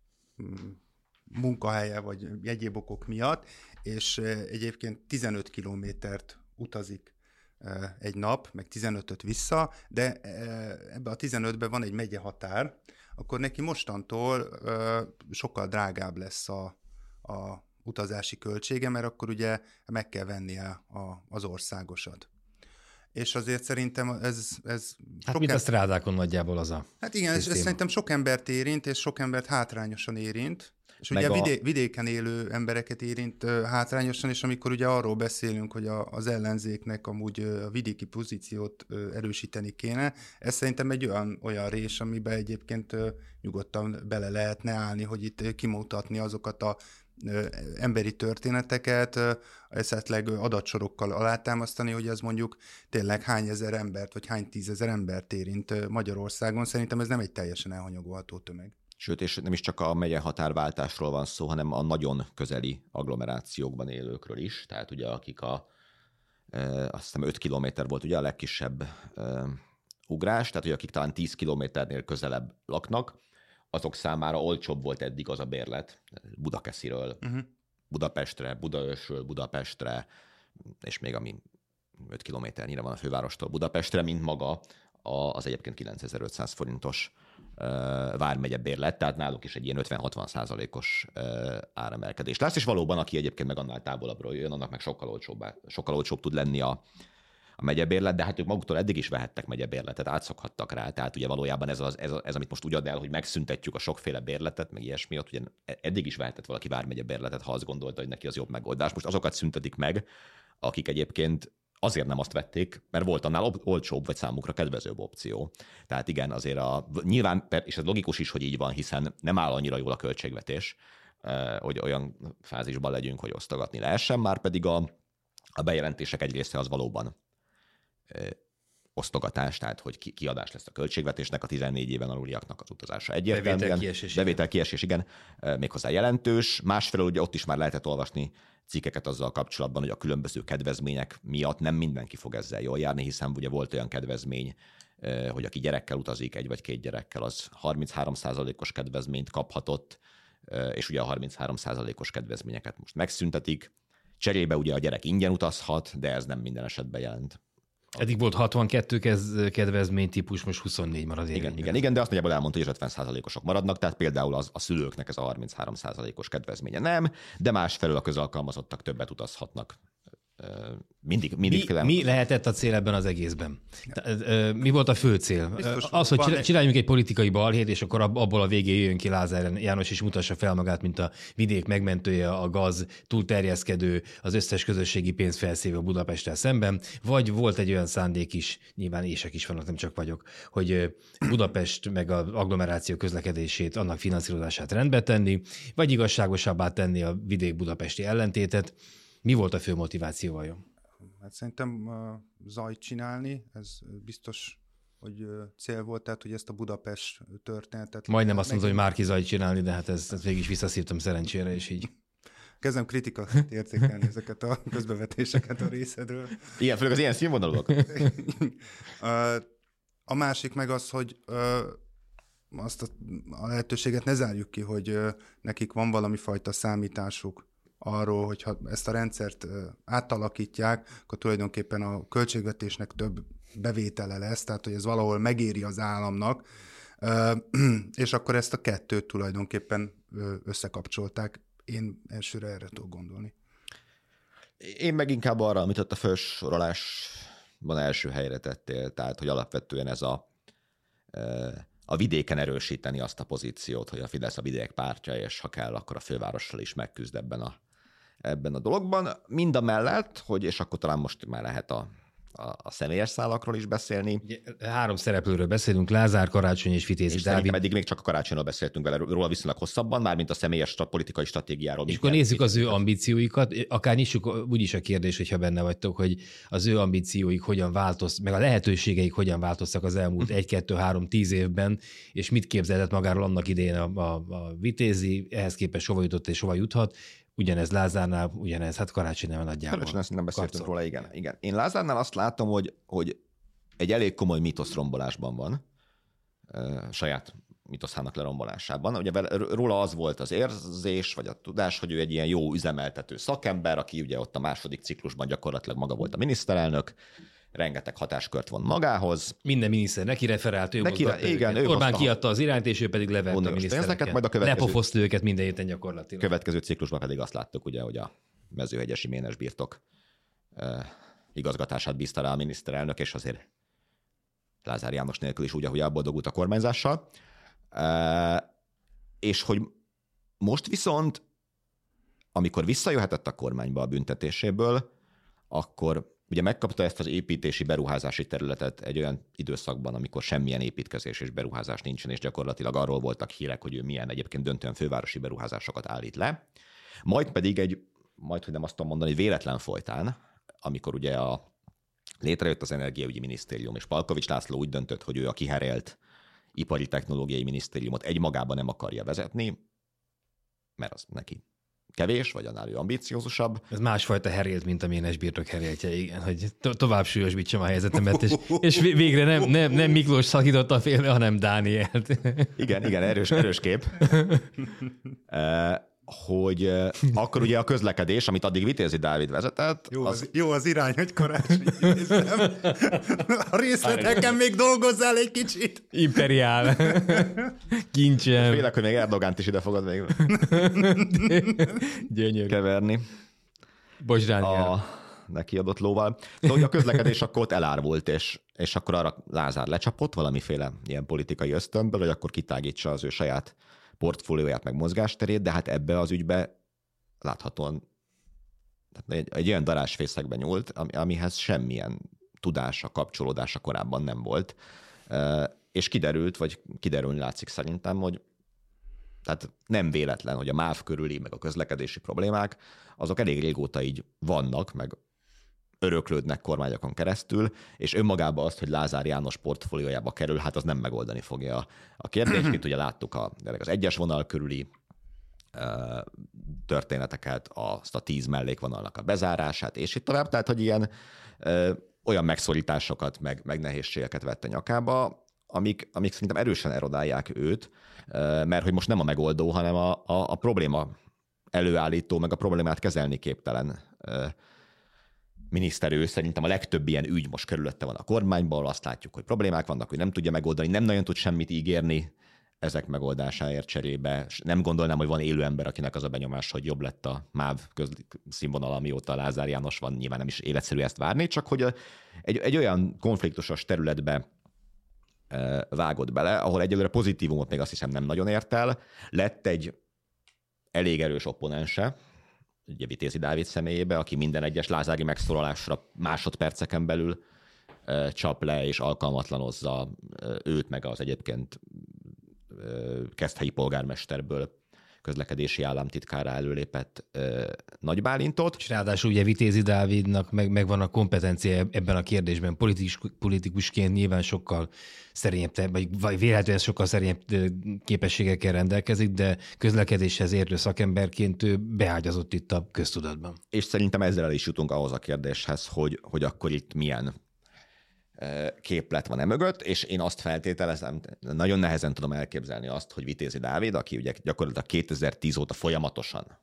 munkahelye vagy egyéb okok miatt, és egyébként 15 kilométert utazik egy nap, meg 15-öt vissza, de ebbe a 15-ben van egy megye határ, akkor neki mostantól sokkal drágább lesz a, a utazási költsége, mert akkor ugye meg kell vennie a, az országosat. És azért szerintem ez... ez hát sok mint em... a strádákon nagyjából az a Hát igen, ez, ez szerintem sok embert érint, és sok embert hátrányosan érint, és ugye a... vidé- vidéken élő embereket érint uh, hátrányosan, és amikor ugye arról beszélünk, hogy a, az ellenzéknek amúgy a vidéki pozíciót erősíteni kéne, ez szerintem egy olyan, olyan rés, amiben egyébként uh, nyugodtan bele lehetne állni, hogy itt kimutatni azokat a emberi történeteket, esetleg adatsorokkal alátámasztani, hogy ez mondjuk tényleg hány ezer embert, vagy hány tízezer embert érint Magyarországon. Szerintem ez nem egy teljesen elhanyagolható tömeg. Sőt, és nem is csak a megye határváltásról van szó, hanem a nagyon közeli agglomerációkban élőkről is. Tehát ugye akik a, e, azt hiszem 5 kilométer volt ugye a legkisebb e, ugrás, tehát hogy akik talán 10 kilométernél közelebb laknak, azok számára olcsóbb volt eddig az a bérlet Budakesziről, uh-huh. Budapestre, Budaörsről Budapestre, és még ami 5 kilométernyire van a fővárostól Budapestre, mint maga az egyébként 9500 forintos vármegye bérlet, tehát náluk is egy ilyen 50-60 százalékos áremelkedés lesz, és valóban, aki egyébként meg annál távolabbról jön, annak meg sokkal olcsóbb, sokkal olcsóbb tud lenni a, a megyebérlet, de hát ők maguktól eddig is vehettek megyebérletet, átszokhattak rá, tehát ugye valójában ez, az, ez, ez, amit most úgy ad el, hogy megszüntetjük a sokféle bérletet, meg ilyesmi, ott ugye eddig is vehetett valaki vármegyebérletet, ha azt gondolta, hogy neki az jobb megoldás. Most azokat szüntetik meg, akik egyébként azért nem azt vették, mert volt annál olcsóbb, vagy számukra kedvezőbb opció. Tehát igen, azért a, nyilván, és ez logikus is, hogy így van, hiszen nem áll annyira jól a költségvetés, hogy olyan fázisban legyünk, hogy osztogatni lehessen, már pedig a, a bejelentések egy része az valóban osztogatás, tehát hogy ki, kiadás lesz a költségvetésnek, a 14 éven aluliaknak az utazása egyértelműen. Bevétel kiesés, Bevétel kiesés, igen, eh, méghozzá jelentős. Másfelől ugye ott is már lehetett olvasni cikkeket azzal kapcsolatban, hogy a különböző kedvezmények miatt nem mindenki fog ezzel jól járni, hiszen ugye volt olyan kedvezmény, eh, hogy aki gyerekkel utazik, egy vagy két gyerekkel, az 33%-os kedvezményt kaphatott, eh, és ugye a 33%-os kedvezményeket most megszüntetik. Cserébe ugye a gyerek ingyen utazhat, de ez nem minden esetben jelent Eddig volt 62 kedvezmény típus, most 24 marad. Igen, igen, igen, de azt nagyjából elmondta, hogy 50%-osok maradnak, tehát például az, a szülőknek ez a 33%-os kedvezménye nem, de másfelől a közalkalmazottak többet utazhatnak mindig, mindig mi, mi lehetett a cél ebben az egészben? Mi volt a fő cél? Biztos, az, hogy csináljunk egy politikai balhét, és akkor abból a végén jöjjön ki Lázár János, és mutassa fel magát, mint a vidék megmentője, a gaz túlterjeszkedő, az összes közösségi pénz felszívő Budapesttel szemben, vagy volt egy olyan szándék is, nyilván ések is vannak, nem csak vagyok, hogy Budapest meg az agglomeráció közlekedését, annak finanszírozását rendbe tenni, vagy igazságosabbá tenni a vidék-budapesti ellentétet, mi volt a fő motiváció vajon? Hát szerintem zajt csinálni, ez biztos hogy cél volt, tehát hogy ezt a Budapest történetet... Majdnem azt mondta, hogy Márki zajt csinálni, de hát ezt, ezt végig is visszaszívtam szerencsére, és így. Kezdem kritika értékelni ezeket a közbevetéseket a részedről. Igen, főleg az ilyen színvonalúak. a másik meg az, hogy azt a, a lehetőséget ne zárjuk ki, hogy nekik van valami fajta számításuk arról, hogy ha ezt a rendszert átalakítják, akkor tulajdonképpen a költségvetésnek több bevétele lesz, tehát hogy ez valahol megéri az államnak, és akkor ezt a kettőt tulajdonképpen összekapcsolták. Én elsőre erre tudok gondolni. Én meg inkább arra, amit ott a felsorolásban első helyre tettél, tehát hogy alapvetően ez a a vidéken erősíteni azt a pozíciót, hogy a Fidesz a vidék pártja, és ha kell, akkor a fővárossal is megküzd ebben a ebben a dologban. Mind a mellett, hogy, és akkor talán most már lehet a, a, a személyes szálakról is beszélni. Ugye, három szereplőről beszélünk, Lázár, Karácsony és Vitézi és Dávid. eddig még csak a Karácsonyról beszéltünk vele, róla viszonylag hosszabban, mármint a személyes politikai stratégiáról. És akkor nézzük az ő ambícióikat, akár nyissuk úgyis a kérdés, hogyha benne vagytok, hogy az ő ambícióik hogyan változtak, meg a lehetőségeik hogyan változtak az elmúlt egy, kettő, három, tíz évben, és mit képzelett magáról annak idején a, a, a Vitézi, ehhez képest hova jutott és hova juthat, Ugyanez Lázárnál, ugyanez, hát karácsony nem nagyjából. Karácsony nem beszéltünk róla, igen, igen. Én Lázárnál azt látom, hogy, hogy egy elég komoly mítoszrombolásban van, saját mitoszának lerombolásában. Ugye róla az volt az érzés, vagy a tudás, hogy ő egy ilyen jó üzemeltető szakember, aki ugye ott a második ciklusban gyakorlatilag maga volt a miniszterelnök, rengeteg hatáskört von magához. Minden miniszter neki referált, ő neki, re- igen, ő Orbán kiadta az irányt, és ő pedig levette a minisztereket. Majd a következő, Lepofozta őket minden héten gyakorlatilag. Következő ciklusban pedig azt láttuk, ugye, hogy a mezőhegyesi ménes birtok eh, igazgatását bízta rá a miniszterelnök, és azért Lázár János nélkül is úgy, ahogy elboldogult a kormányzással. És hogy most viszont, amikor visszajöhetett a kormányba a büntetéséből, akkor ugye megkapta ezt az építési beruházási területet egy olyan időszakban, amikor semmilyen építkezés és beruházás nincsen, és gyakorlatilag arról voltak hírek, hogy ő milyen egyébként döntően fővárosi beruházásokat állít le. Majd pedig egy, majd hogy nem azt tudom mondani, véletlen folytán, amikor ugye a Létrejött az Energiaügyi Minisztérium, és Palkovics László úgy döntött, hogy ő a kiherélt ipari technológiai minisztériumot egymagában nem akarja vezetni, mert az neki kevés, vagy annál ő ambiciózusabb. Ez másfajta herélt, mint a ménes birtok heréltje, igen, hogy to- tovább súlyosbítsam a helyzetemet, és, és végre nem, nem, nem Miklós szakította félre, hanem Dánielt. Igen, igen, erős, erős kép. hogy akkor ugye a közlekedés, amit addig Vitézi Dávid vezetett... Jó az, az, jó az irány, hogy karácsony A részleteken még dolgozzál egy kicsit. Imperiál. Kincsem. Félek, hogy még Erdogánt is ide fogod még Gyönyörű. keverni. Bocs, a neki adott lóval. De hogy a közlekedés akkor ott elárvult, és, és akkor arra Lázár lecsapott valamiféle ilyen politikai ösztönből, hogy akkor kitágítsa az ő saját portfólióját, meg mozgásterét, de hát ebbe az ügybe láthatóan egy, egy olyan darásfészekbe nyúlt, amihez semmilyen tudása, kapcsolódása korábban nem volt. És kiderült, vagy kiderülni látszik szerintem, hogy tehát nem véletlen, hogy a MÁV körüli, meg a közlekedési problémák, azok elég régóta így vannak, meg öröklődnek kormányokon keresztül, és önmagában azt, hogy Lázár János portfóliójába kerül, hát az nem megoldani fogja a kérdést. Itt ugye láttuk a, az egyes vonal körüli történeteket, azt a tíz mellékvonalnak a bezárását, és itt tovább. Tehát, hogy ilyen ö, olyan megszorításokat, meg, meg nehézségeket vette nyakába, amik, amik szerintem erősen erodálják őt, ö, mert hogy most nem a megoldó, hanem a, a, a probléma előállító, meg a problémát kezelni képtelen ö, miniszter ő szerintem a legtöbb ilyen ügy most kerülette van a kormányból, azt látjuk, hogy problémák vannak, hogy nem tudja megoldani, nem nagyon tud semmit ígérni ezek megoldásáért cserébe. Nem gondolnám, hogy van élő ember, akinek az a benyomás, hogy jobb lett a MÁV színvonal, amióta Lázár János van, nyilván nem is életszerű ezt várni, csak hogy egy, egy olyan konfliktusos területbe vágott bele, ahol egyelőre pozitívumot még azt hiszem nem nagyon ért el. Lett egy elég erős opponense, ugye Vitézi Dávid személyébe, aki minden egyes lázári megszólalásra másodperceken belül csap le és alkalmatlanozza őt, meg az egyébként keszthelyi polgármesterből közlekedési államtitkára előlépett ö, Nagy Bálintot. És ráadásul ugye Vitézi Dávidnak meg, megvan a kompetencia ebben a kérdésben. Politikus, politikusként nyilván sokkal szerényebb, vagy, vagy véletlenül sokkal szerényebb képességekkel rendelkezik, de közlekedéshez értő szakemberként ő beágyazott itt a köztudatban. És szerintem ezzel el is jutunk ahhoz a kérdéshez, hogy, hogy akkor itt milyen képlet van e mögött, és én azt feltételezem, nagyon nehezen tudom elképzelni azt, hogy Vitézi Dávid, aki ugye gyakorlatilag 2010 óta folyamatosan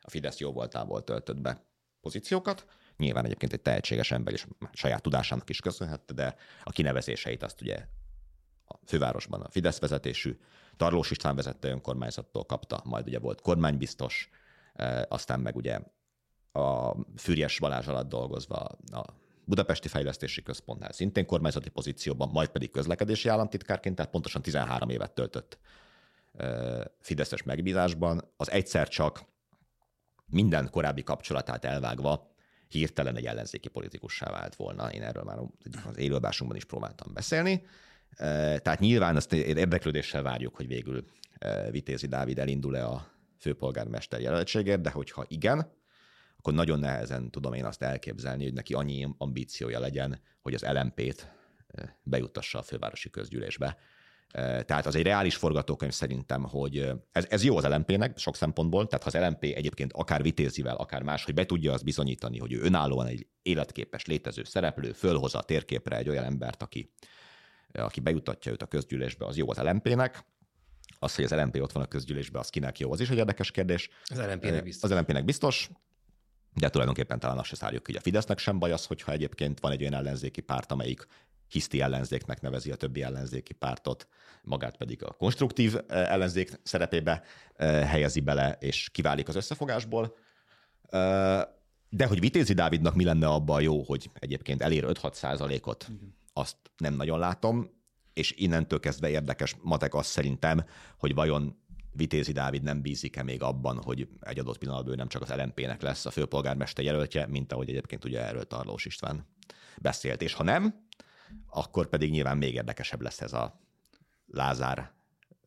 a Fidesz jó voltából töltött be pozíciókat, nyilván egyébként egy tehetséges ember, és saját tudásának is köszönhette, de a kinevezéseit azt ugye a fővárosban a Fidesz vezetésű Tarlós István vezette önkormányzattól kapta, majd ugye volt kormánybiztos, aztán meg ugye a Fürjes Balázs alatt dolgozva a Budapesti Fejlesztési Központnál szintén kormányzati pozícióban, majd pedig közlekedési államtitkárként, tehát pontosan 13 évet töltött Fideszes megbízásban. Az egyszer csak minden korábbi kapcsolatát elvágva hirtelen egy ellenzéki politikussá vált volna. Én erről már az élőadásunkban is próbáltam beszélni. Tehát nyilván azt érdeklődéssel várjuk, hogy végül Vitézi Dávid elindul-e a főpolgármester jelöltségért, de hogyha igen, akkor nagyon nehezen tudom én azt elképzelni, hogy neki annyi ambíciója legyen, hogy az LMP-t bejuttassa a fővárosi közgyűlésbe. Tehát az egy reális forgatókönyv szerintem, hogy ez, ez jó az LMP-nek sok szempontból, tehát ha az LMP egyébként akár vitézivel, akár más, hogy be tudja azt bizonyítani, hogy ő önállóan egy életképes, létező szereplő, fölhozza a térképre egy olyan embert, aki, aki bejutatja őt a közgyűlésbe, az jó az LMP-nek. Az, hogy az LNP ott van a közgyűlésben, az kinek jó, az is egy érdekes kérdés. Az LNP-nek biztos. Az LNP-nek biztos, de tulajdonképpen talán azt se szárjuk, hogy a Fidesznek sem baj az, hogyha egyébként van egy olyan ellenzéki párt, amelyik hiszti ellenzéknek nevezi a többi ellenzéki pártot, magát pedig a konstruktív ellenzék szerepébe helyezi bele, és kiválik az összefogásból. De hogy Vitézi Dávidnak mi lenne abban jó, hogy egyébként elér 5-6 százalékot, azt nem nagyon látom, és innentől kezdve érdekes matek az szerintem, hogy vajon Vitézi Dávid nem bízik-e még abban, hogy egy adott pillanatban nem csak az LMP-nek lesz a főpolgármester jelöltje, mint ahogy egyébként ugye erről Tarlós István beszélt. És ha nem, akkor pedig nyilván még érdekesebb lesz ez a Lázár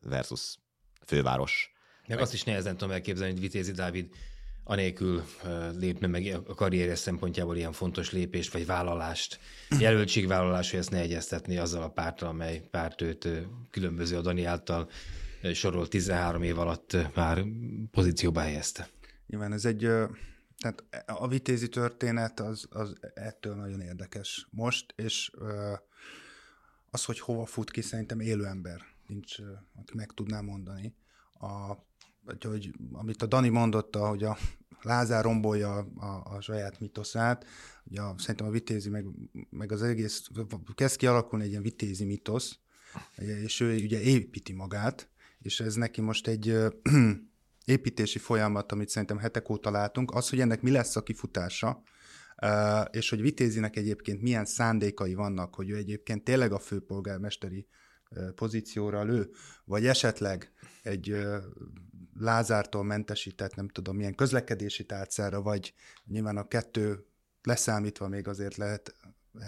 versus főváros. Meg azt is nehezen tudom elképzelni, hogy Vitézi Dávid anélkül lépne meg a karrierje szempontjából ilyen fontos lépést, vagy vállalást, jelöltségvállalás, hogy ezt ne egyeztetni azzal a párttal, amely párt őt különböző a Dani által sorolt 13 év alatt már pozícióba helyezte. Nyilván ez egy, tehát a vitézi történet az, az ettől nagyon érdekes most, és az, hogy hova fut ki, szerintem élő ember nincs, aki meg tudná mondani. A, hogy, amit a Dani mondotta, hogy a Lázár rombolja a, a saját mitoszát, ugye a, szerintem a vitézi, meg, meg az egész, kezd kialakulni egy ilyen vitézi mitosz, és ő ugye építi magát, és ez neki most egy építési folyamat, amit szerintem hetek óta látunk, az, hogy ennek mi lesz a kifutása, és hogy Vitézinek egyébként milyen szándékai vannak, hogy ő egyébként tényleg a főpolgármesteri pozícióra lő, vagy esetleg egy Lázártól mentesített, nem tudom, milyen közlekedési tárcára, vagy nyilván a kettő leszámítva még azért lehet,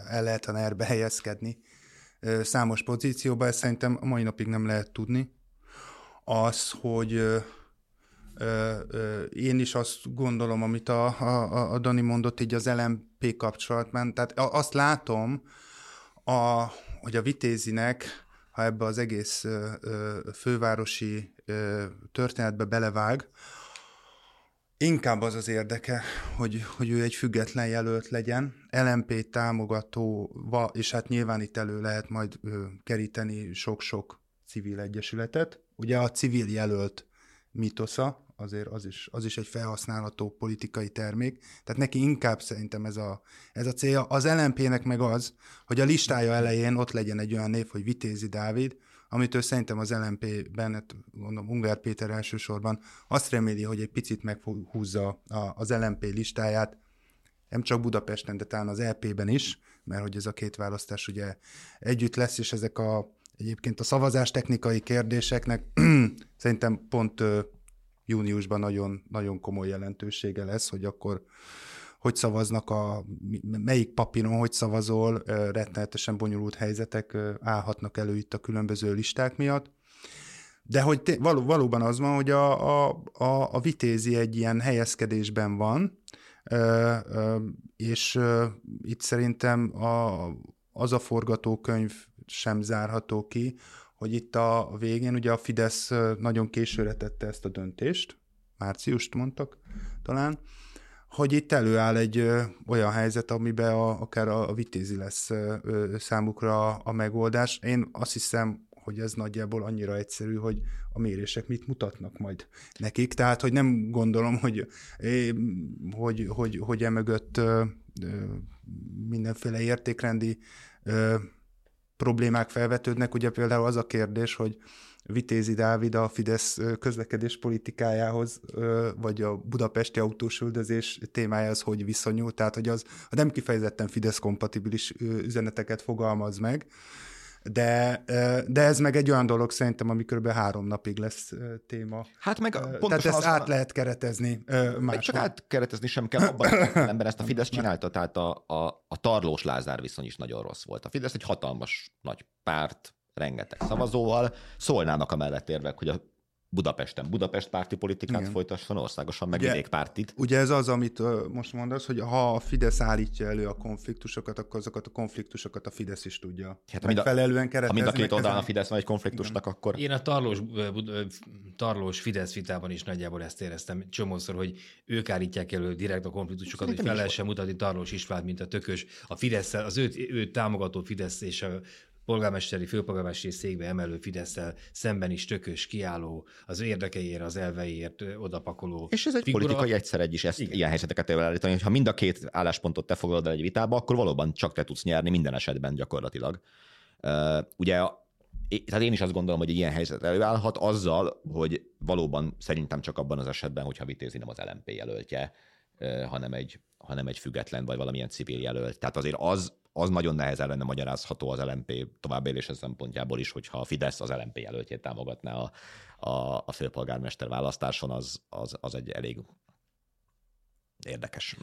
el lehet a helyezkedni számos pozícióba, ezt szerintem a mai napig nem lehet tudni. Az, hogy én is azt gondolom, amit a, a, a Dani mondott így az LMP kapcsolatban, tehát azt látom, a, hogy a Vitézinek, ha ebbe az egész fővárosi történetbe belevág, inkább az az érdeke, hogy, hogy ő egy független jelölt legyen, LMP támogató, és hát nyilván itt elő lehet majd keríteni sok-sok civil egyesületet. Ugye a civil jelölt mitosza, azért az is, az is egy felhasználható politikai termék. Tehát neki inkább szerintem ez a, ez a célja. Az LNP-nek meg az, hogy a listája elején ott legyen egy olyan név, hogy Vitézi Dávid, amit ő szerintem az LNP-ben, hát mondom, Ungár Péter elsősorban azt reméli, hogy egy picit meghúzza az LNP listáját, nem csak Budapesten, de talán az LP-ben is, mert hogy ez a két választás ugye együtt lesz, és ezek a egyébként a szavazás technikai kérdéseknek szerintem pont júniusban nagyon, nagyon komoly jelentősége lesz, hogy akkor hogy szavaznak a, melyik papíron hogy szavazol, rettenetesen bonyolult helyzetek állhatnak elő itt a különböző listák miatt. De hogy té- való, valóban az van, hogy a, a, a, a vitézi egy ilyen helyezkedésben van, és itt szerintem a, az a forgatókönyv sem zárható ki, hogy itt a végén ugye a Fidesz nagyon későre tette ezt a döntést, márciust mondtak talán, hogy itt előáll egy ö, olyan helyzet, amiben a, akár a, a vitézi lesz ö, számukra a, a megoldás. Én azt hiszem, hogy ez nagyjából annyira egyszerű, hogy a mérések mit mutatnak majd nekik. Tehát, hogy nem gondolom, hogy, hogy, hogy, hogy emögött mindenféle értékrendi problémák felvetődnek. Ugye például az a kérdés, hogy Vitézi Dávid a Fidesz közlekedés politikájához, vagy a budapesti autós üldözés témájához hogy viszonyul, tehát hogy az nem kifejezetten Fidesz kompatibilis üzeneteket fogalmaz meg, de, de ez meg egy olyan dolog szerintem, ami kb. három napig lesz téma. Hát meg Tehát ezt át lehet keretezni Meg Csak átkeretezni sem kell, abban ember ezt a Fidesz csinálta, tehát a, a, a tarlós Lázár viszony is nagyon rossz volt. A Fidesz egy hatalmas nagy párt, rengeteg szavazóval, szólnának a mellett érvek, hogy a Budapesten Budapest párti politikát Igen. folytasson, országosan meg ugye, pártit. Ugye ez az, amit most mondasz, hogy ha a Fidesz állítja elő a konfliktusokat, akkor azokat a konfliktusokat a Fidesz is tudja hát, megfelelően keretezni. Ha mind a két oldalon a Fidesz van egy konfliktusnak, Igen. akkor... Én a tarlós, tarlós Fidesz vitában is nagyjából ezt éreztem csomószor, hogy ők állítják elő direkt a konfliktusokat, Szerintem hogy fel lehessen mutatni Tarlós István, mint a tökös. A Fidesz, az ő, ő támogató Fidesz és a polgármesteri, főpolgármesteri székbe emelő fidesz szemben is tökös, kiálló, az érdekeiért, az elveiért odapakoló És ez egy figura. politikai egyszer egy is ezt, ilyen helyzeteket előállítani, ha mind a két álláspontot te foglalod el egy vitába, akkor valóban csak te tudsz nyerni minden esetben gyakorlatilag. Ugye tehát én is azt gondolom, hogy egy ilyen helyzet előállhat azzal, hogy valóban szerintem csak abban az esetben, hogyha Vitézi nem az LMP jelöltje, hanem egy, hanem egy független vagy valamilyen civil jelölt. Tehát azért az, az nagyon nehezen lenne magyarázható az LMP továbbélése szempontjából is, hogyha a Fidesz az LMP jelöltjét támogatná a, a, a főpolgármester választáson, az, az, az egy elég érdekes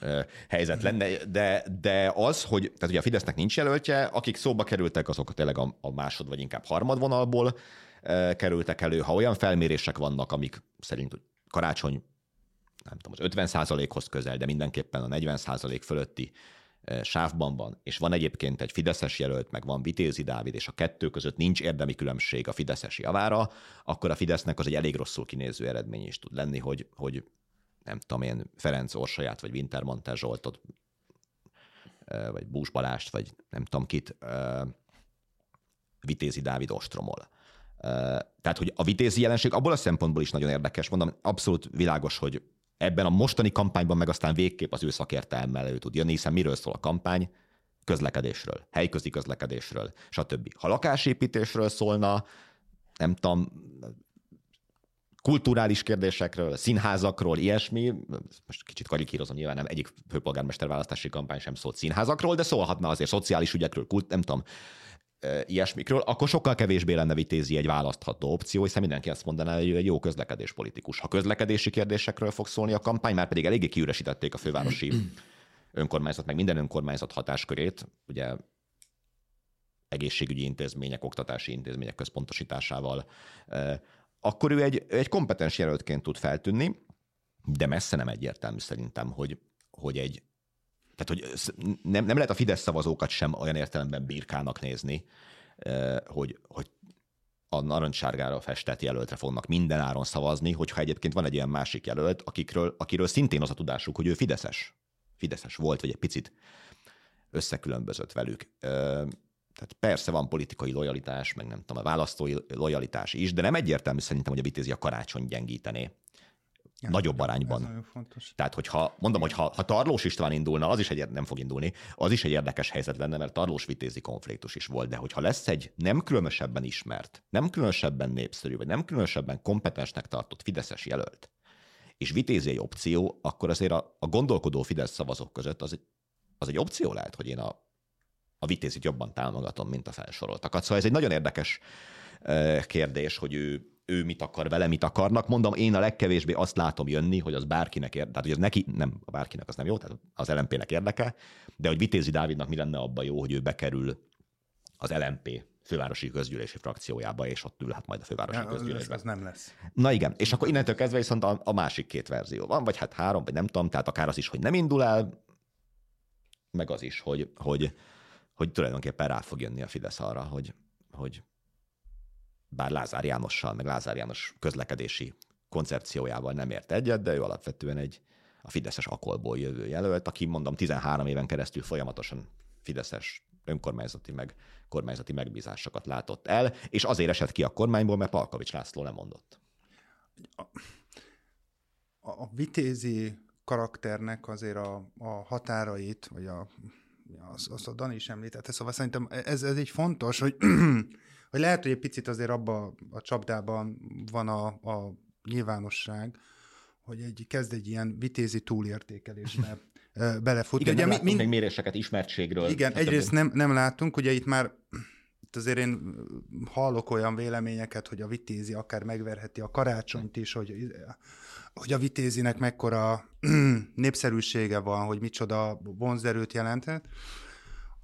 helyzet lenne, de, de az, hogy tehát ugye a Fidesznek nincs jelöltje, akik szóba kerültek, azok tényleg a, a másod vagy inkább harmadvonalból kerültek elő. Ha olyan felmérések vannak, amik szerint karácsony nem tudom, az 50 hoz közel, de mindenképpen a 40 fölötti sávban van, és van egyébként egy Fideszes jelölt, meg van Vitézi Dávid, és a kettő között nincs érdemi különbség a Fideszes javára, akkor a Fidesznek az egy elég rosszul kinéző eredmény is tud lenni, hogy, hogy nem tudom én, Ferenc Orsaját, vagy Wintermantel Zsoltot, vagy Bús Balást, vagy nem tudom kit, Vitézi Dávid ostromol. Tehát, hogy a vitézi jelenség abból a szempontból is nagyon érdekes, mondom, abszolút világos, hogy ebben a mostani kampányban meg aztán végképp az ő szakértelemmel elő tud jönni, hiszen miről szól a kampány? Közlekedésről, helyközi közlekedésről, stb. Ha lakásépítésről szólna, nem tudom, kulturális kérdésekről, színházakról, ilyesmi, most kicsit karikírozom, nyilván nem egyik főpolgármester választási kampány sem szólt színházakról, de szólhatna azért szociális ügyekről, kult, nem tudom, ilyesmikről, akkor sokkal kevésbé lenne vitézi egy választható opció, hiszen mindenki azt mondaná, hogy ő egy jó közlekedéspolitikus. Ha közlekedési kérdésekről fog szólni a kampány, már pedig eléggé kiüresítették a fővárosi önkormányzat, meg minden önkormányzat hatáskörét, ugye egészségügyi intézmények, oktatási intézmények központosításával, akkor ő egy, egy kompetens jelöltként tud feltűnni, de messze nem egyértelmű szerintem, hogy, hogy egy tehát, hogy nem, nem lehet a Fidesz szavazókat sem olyan értelemben birkának nézni, hogy, hogy a narancssárgára festett jelöltre fognak minden áron szavazni, hogyha egyébként van egy ilyen másik jelölt, akikről, akiről szintén az a tudásuk, hogy ő Fideszes. Fideszes volt, vagy egy picit összekülönbözött velük. Tehát persze van politikai lojalitás, meg nem tudom, a választói lojalitás is, de nem egyértelmű szerintem, hogy a Vitézi a karácsony gyengítené. Ja, nagyobb arányban. Ez nagyon fontos. Tehát, hogyha mondom, hogy ha, ha Tarlós István indulna, az is egy, nem fog indulni, az is egy érdekes helyzet lenne, mert Tarlós vitézi konfliktus is volt, de hogyha lesz egy nem különösebben ismert, nem különösebben népszerű, vagy nem különösebben kompetensnek tartott Fideszes jelölt, és vitézi egy opció, akkor azért a, a gondolkodó Fidesz szavazók között az egy, az egy opció lehet, hogy én a, a vitézit jobban támogatom, mint a felsoroltakat. Szóval ez egy nagyon érdekes kérdés, hogy ő, ő mit akar vele, mit akarnak. Mondom, én a legkevésbé azt látom jönni, hogy az bárkinek érdekel, tehát hogy az neki, nem, a bárkinek az nem jó, tehát az LMP-nek érdeke, de hogy Vitézi Dávidnak mi lenne abban jó, hogy ő bekerül az LMP fővárosi közgyűlési frakciójába, és ott ülhet majd a fővárosi ja, közgyűlésbe. Ez, nem lesz. Na igen, és akkor innentől kezdve viszont a, a másik két verzió van, vagy hát három, vagy nem tudom, tehát akár az is, hogy nem indul el, meg az is, hogy, hogy, hogy tulajdonképpen rá fog jönni a Fidesz arra, hogy, hogy bár Lázár Jánossal, meg Lázár János közlekedési koncepciójával nem ért egyet, de ő alapvetően egy a Fideszes akolból jövő jelölt, aki mondom 13 éven keresztül folyamatosan Fideszes önkormányzati meg kormányzati megbízásokat látott el, és azért esett ki a kormányból, mert Palkovics László lemondott. A, a vitézi karakternek azért a, a határait, vagy a, azt, azt a Dani is említette, szóval szerintem ez, ez egy fontos, hogy hogy lehet, hogy egy picit azért abban a csapdában van a, a nyilvánosság, hogy egy, kezd egy ilyen vitézi túlértékelésbe belefut. Igen, ugye, mi, mind... méréseket ismertségről. Igen, egyrészt nem, nem látunk, ugye itt már itt azért én hallok olyan véleményeket, hogy a vitézi akár megverheti a karácsonyt is, hogy, hogy a vitézinek mekkora népszerűsége van, hogy micsoda vonzerőt jelenthet.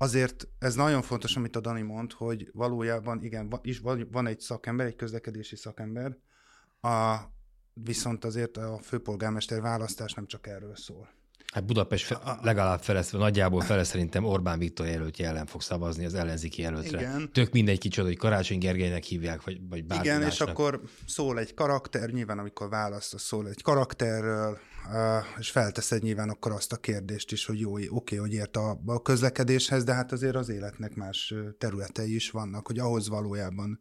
Azért ez nagyon fontos, amit a Dani mond, hogy valójában igen, is, van egy szakember, egy közlekedési szakember, a, viszont azért a főpolgármester választás nem csak erről szól. Hát Budapest fe, legalább feleszve, nagyjából fele szerintem Orbán Viktor jelöltje ellen fog szavazni az ellenzéki jelöltre. Igen. Tök mindegy kicsoda, hogy Karácsony Gergelynek hívják, vagy, vagy bármi Igen, másnak. és akkor szól egy karakter, nyilván amikor választ, szól egy karakterről, és felteszed nyilván akkor azt a kérdést is, hogy jó, oké, okay, hogy ért a, a közlekedéshez, de hát azért az életnek más területei is vannak, hogy ahhoz valójában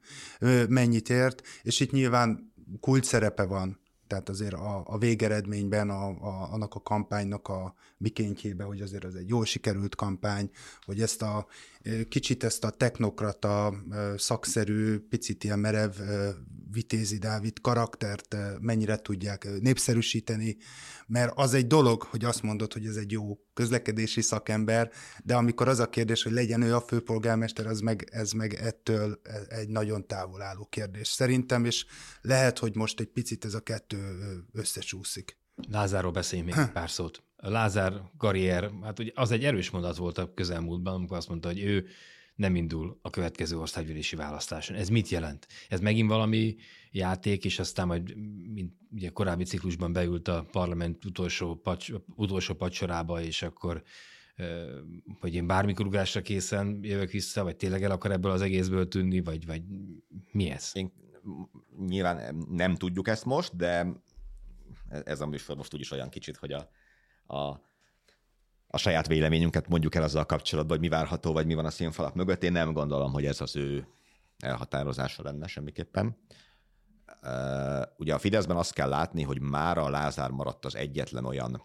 mennyit ért, és itt nyilván kult szerepe van tehát azért a, a végeredményben a, a, annak a kampánynak a mikéntjébe, hogy azért az egy jól sikerült kampány, hogy ezt a kicsit ezt a technokrata, szakszerű, picit ilyen merev Vitézi Dávid karaktert mennyire tudják népszerűsíteni, mert az egy dolog, hogy azt mondod, hogy ez egy jó közlekedési szakember, de amikor az a kérdés, hogy legyen ő a főpolgármester, az meg, ez meg ettől egy nagyon távol álló kérdés szerintem, és lehet, hogy most egy picit ez a kettő összecsúszik. Lázárról beszéljünk még pár szót. A Lázár karrier, hát ugye az egy erős mondat volt a közelmúltban, amikor azt mondta, hogy ő nem indul a következő országgyűlési választáson. Ez mit jelent? Ez megint valami játék, és aztán majd, mint ugye korábbi ciklusban beült a parlament utolsó, pacs, utolsó pacsorába, és akkor hogy én bármikor ugrásra készen jövök vissza, vagy tényleg el akar ebből az egészből tűnni, vagy, vagy mi ez? Én, nyilván nem tudjuk ezt most, de ez a műsor most úgyis olyan kicsit, hogy a, a a saját véleményünket mondjuk el azzal kapcsolatban, hogy mi várható, vagy mi van a színfalak mögött. Én nem gondolom, hogy ez az ő elhatározása lenne semmiképpen. Ugye a Fideszben azt kell látni, hogy már a Lázár maradt az egyetlen olyan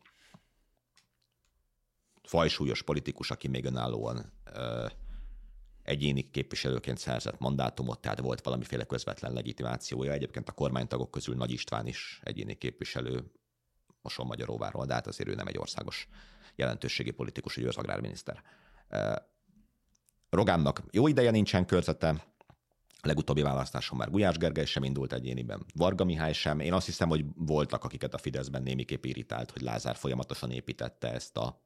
fajsúlyos politikus, aki még önállóan egyéni képviselőként szerzett mandátumot, tehát volt valamiféle közvetlen legitimációja. Egyébként a kormánytagok közül Nagy István is egyéni képviselő, Moson Magyaróváról, de hát azért ő nem egy országos jelentőségi politikus, ő az agrárminiszter. Rogánnak jó ideje nincsen körzete, a legutóbbi választáson már Gulyás Gergely sem indult egyéniben, Varga Mihály sem. Én azt hiszem, hogy voltak, akiket a Fideszben némiképp irritált, hogy Lázár folyamatosan építette ezt a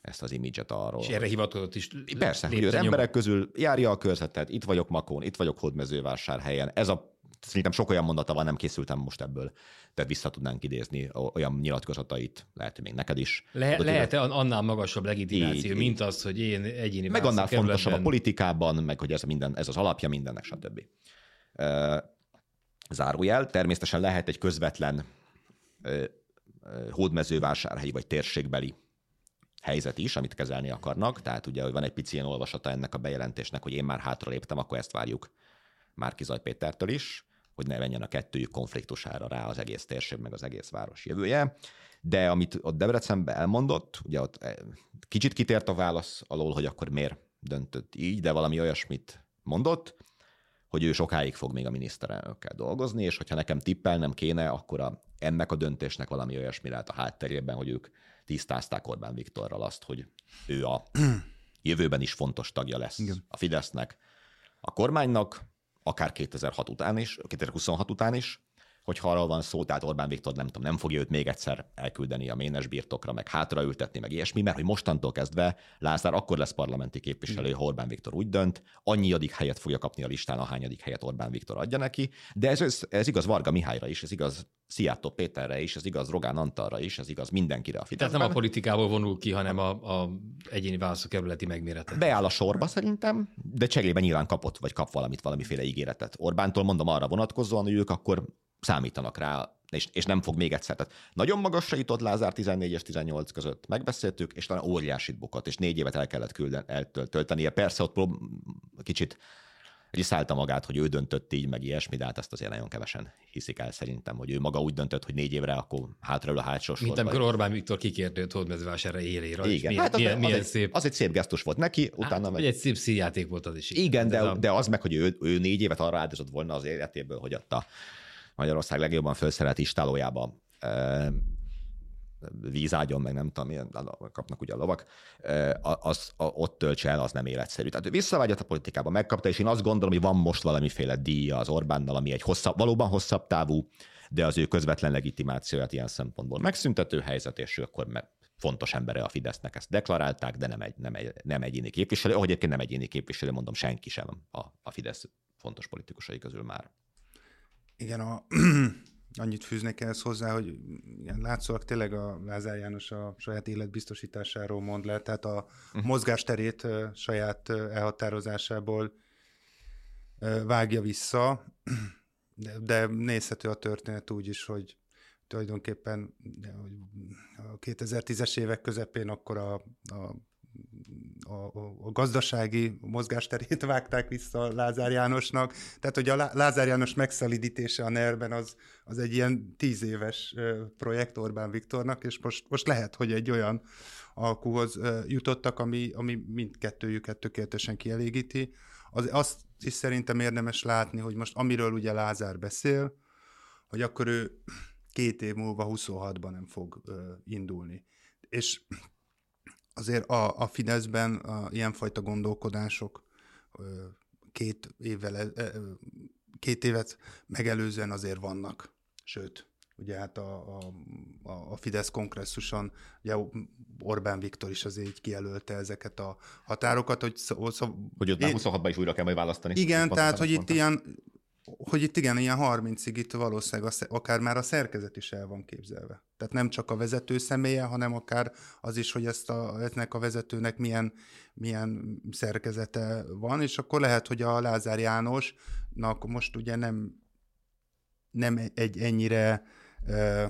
ezt az imidzset arról. És erre hivatott is. Persze, hogy az emberek közül járja a körzetet, itt vagyok Makón, itt vagyok Hódmezővásárhelyen. Ez a szerintem sok olyan mondata van, nem készültem most ebből, tehát vissza tudnánk idézni olyan nyilatkozatait, lehet, hogy még neked is. Le, lehet-e annál magasabb legitimáció, így, mint az, hogy én egyéni Meg annál fontosabb a politikában, meg hogy ez, minden, ez az alapja mindennek, stb. Zárójel, természetesen lehet egy közvetlen hódmezővásárhelyi vagy térségbeli helyzet is, amit kezelni akarnak. Tehát ugye, hogy van egy pici ilyen olvasata ennek a bejelentésnek, hogy én már hátraléptem, akkor ezt várjuk Márkizaj Pétertől is, hogy ne menjen a kettőjük konfliktusára rá az egész térség, meg az egész város jövője. De amit ott Debrecenben elmondott, ugye ott eh, kicsit kitért a válasz alól, hogy akkor miért döntött így, de valami olyasmit mondott, hogy ő sokáig fog még a miniszterelnökkel dolgozni, és hogyha nekem tippelnem kéne, akkor a, ennek a döntésnek valami olyasmi lehet a hátterében, hogy ők tisztázták Orbán Viktorral azt, hogy ő a jövőben is fontos tagja lesz Igen. a Fidesznek, a kormánynak, akár 2006 után is, 2026 után is, hogyha arról van szó, tehát Orbán Viktor nem tudom, nem fogja őt még egyszer elküldeni a ménes birtokra, meg hátraültetni, meg ilyesmi, mert hogy mostantól kezdve Lázár akkor lesz parlamenti képviselő, ha Orbán Viktor úgy dönt, annyi adik helyet fogja kapni a listán, ahányadik helyet Orbán Viktor adja neki, de ez, ez, ez igaz Varga Mihályra is, ez igaz Szijjártó Péterre is, ez igaz Rogán Antalra is, ez igaz mindenkire a Fideszben. Tehát nem a politikából vonul ki, hanem a, a egyéni választókerületi megméretet. Beáll a sorba szerintem, de cserében nyilván kapott, vagy kap valamit, valamiféle ígéretet. Orbántól mondom arra vonatkozóan, hogy ők akkor számítanak rá, és, és nem fog még egyszer. Tehát nagyon magasra jutott Lázár 14 és 18 között, megbeszéltük, és talán óriásit bukott, és négy évet el kellett külden, eltöltenie. Persze ott prób- kicsit riszálta magát, hogy ő döntött így, meg ilyesmi, de hát ezt azért nagyon kevesen hiszik el szerintem, hogy ő maga úgy döntött, hogy négy évre akkor hátraül a hátsó sor. Mint amikor Orbán Viktor kikérte őt hódmezővásárra élére. Igen, milyen, hát az, milyen, az, milyen az, szép... az egy szép gesztus volt neki, utána hát, meg... egy szép színjáték volt az is. Igen, de, a... de az meg, hogy ő, ő négy évet arra áldozott volna az életéből, hogy ott a Magyarország legjobban felszerelt istálójába vízágyon, meg nem tudom, milyen kapnak ugye a lovak, az, a, ott töltse el, az nem életszerű. Tehát ő visszavágyott a politikába, megkapta, és én azt gondolom, hogy van most valamiféle díja az Orbánnal, ami egy hosszabb, valóban hosszabb távú, de az ő közvetlen legitimációját ilyen szempontból megszüntető helyzet, és ő akkor meg fontos embere a Fidesznek ezt deklarálták, de nem, egy, nem, egy, nem egyéni képviselő. Ahogy egyébként nem egyéni képviselő, mondom, senki sem a, a Fidesz fontos politikusai közül már. Igen, a, annyit fűznék ehhez hozzá, hogy igen, látszólag tényleg a Lázár János a saját életbiztosításáról mond le, tehát a uh-huh. mozgásterét saját elhatározásából vágja vissza, de, de nézhető a történet úgy is, hogy tulajdonképpen a 2010-es évek közepén akkor a, a a, a gazdasági mozgásterét vágták vissza Lázár Jánosnak. Tehát, hogy a Lázár János megszalidítése a ner az, az egy ilyen tíz éves projekt Orbán Viktornak, és most, most lehet, hogy egy olyan alkuhoz jutottak, ami, ami mindkettőjüket tökéletesen kielégíti. Az, azt is szerintem érdemes látni, hogy most amiről ugye Lázár beszél, hogy akkor ő két év múlva 26-ban nem fog indulni. És azért a, a Fideszben a ilyenfajta gondolkodások két évvel, e, e, két évet megelőzően azért vannak. Sőt, ugye hát a, a, a Fidesz kongresszuson ugye Orbán Viktor is azért így kijelölte ezeket a határokat, hogy szó, szó, hogy ott már 26-ban is újra kell majd választani. Igen, tehát hogy itt ilyen hogy itt igen, ilyen 30-ig itt valószínűleg akár már a szerkezet is el van képzelve. Tehát nem csak a vezető személye, hanem akár az is, hogy ezt a, ennek a vezetőnek milyen, milyen szerkezete van, és akkor lehet, hogy a Lázár Jánosnak most ugye nem, nem egy ennyire uh,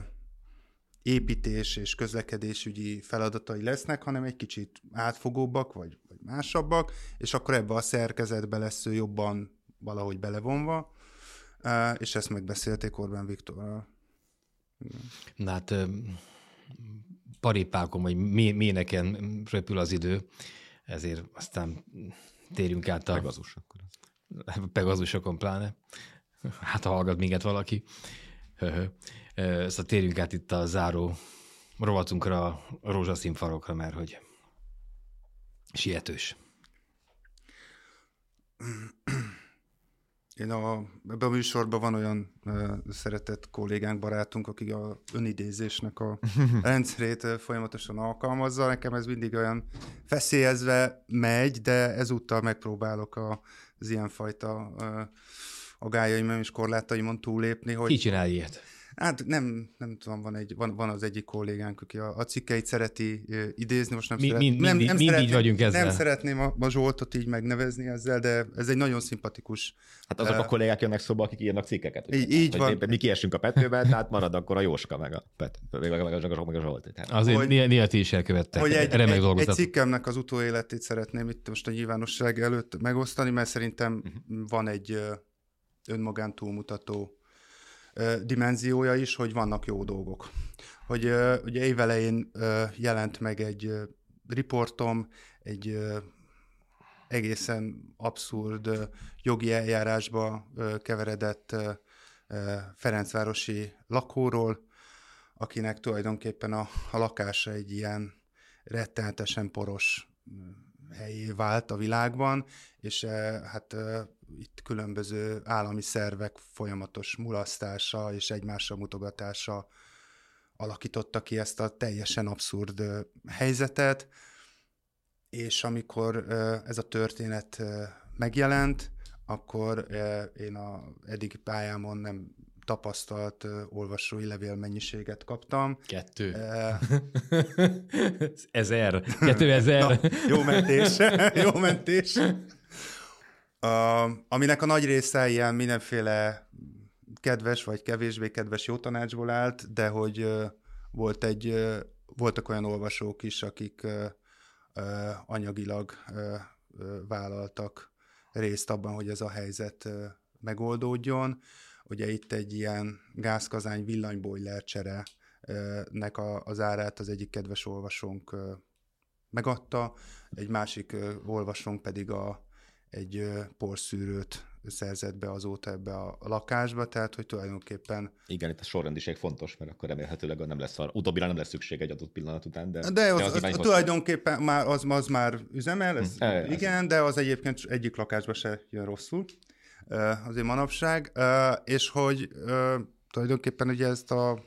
építés és közlekedésügyi feladatai lesznek, hanem egy kicsit átfogóbbak, vagy, vagy másabbak, és akkor ebbe a szerkezetbe lesz ő jobban valahogy belevonva, és ezt megbeszélték Orbán Viktorral. Na hát paripákon, vagy méneken röpül az idő, ezért aztán térjünk át a... Pegazus akkor. Pegazusokon pláne. Hát, ha hallgat minket valaki. Szóval térjünk át itt a záró rovatunkra, a rózsaszín farokra, mert hogy sietős. Én a, ebben a műsorban van olyan uh, szeretett kollégánk, barátunk, aki a önidézésnek a rendszerét folyamatosan alkalmazza. Nekem ez mindig olyan feszélyezve megy, de ezúttal megpróbálok a, az ilyenfajta uh, agályaim és korlátaimon túlépni. Hogy, Ki csinál ilyet? Hát nem, nem tudom, van, egy, van, van az egyik kollégánk, aki a, a cikkeit szereti idézni, most nem, mi, szeret, mind, nem, nem, mind így vagyunk ezzel. nem szeretném a, a Zsoltot így megnevezni ezzel, de ez egy nagyon szimpatikus. Hát azok uh, a kollégák jönnek szóba, akik írnak cikkeket. Így, így van. Mi kiesünk a Petőbe, tehát marad akkor a Jóska meg a, Pet, meg a, meg a, meg a Zsolt. Tehát. Azért hogy, néha ti is elkövettek. Hogy egy, egy, egy cikkemnek az utóéletét szeretném itt most a nyilvánosság előtt megosztani, mert szerintem uh-huh. van egy önmagán túlmutató dimenziója is, hogy vannak jó dolgok. Hogy ugye évelején jelent meg egy riportom, egy egészen abszurd jogi eljárásba keveredett Ferencvárosi lakóról, akinek tulajdonképpen a, a lakása egy ilyen rettenetesen poros helyé vált a világban, és hát itt különböző állami szervek folyamatos mulasztása és egymásra mutogatása alakította ki ezt a teljesen abszurd helyzetet, és amikor ez a történet megjelent, akkor én a eddigi pályámon nem tapasztalt uh, olvasói levélmennyiséget kaptam. Kettő. Uh, ezer. Kettő ezer. Na, jó mentés. jó mentés. Uh, aminek a nagy része ilyen mindenféle kedves vagy kevésbé kedves jó tanácsból állt, de hogy uh, volt egy, uh, voltak olyan olvasók is, akik uh, uh, anyagilag uh, uh, vállaltak részt abban, hogy ez a helyzet uh, megoldódjon. Ugye itt egy ilyen gázkazány villanybojler csere nek a, az árát az egyik kedves olvasónk megadta, egy másik olvasónk pedig a, egy porszűrőt szerzett be azóta ebbe a lakásba, tehát hogy tulajdonképpen... Igen, itt a sorrendiség fontos, mert akkor remélhetőleg nem lesz, utóbbira nem lesz szükség egy adott pillanat után, de... De az, az, az tulajdonképpen már, az, az már üzemel, ez, hm, e, igen, ez. de az egyébként egyik lakásba se jön rosszul azért manapság, és hogy tulajdonképpen ugye ezt a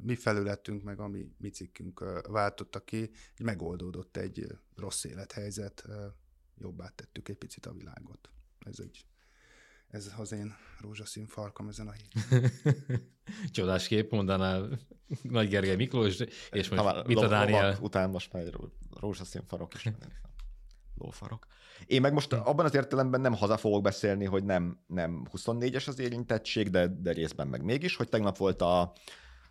mi felületünk, meg a mi, mi cikkünk váltotta ki, hogy megoldódott egy rossz élethelyzet, jobbá tettük egy picit a világot. Ez egy ez az én rózsaszín farkam ezen a héten. Csodás kép, mondanál Nagy Gergely Miklós, és most mit a Dániel? Után most már rózsaszín farok is lófarok. Én meg most abban az értelemben nem haza fogok beszélni, hogy nem, nem 24-es az érintettség, de, de részben meg mégis, hogy tegnap volt a,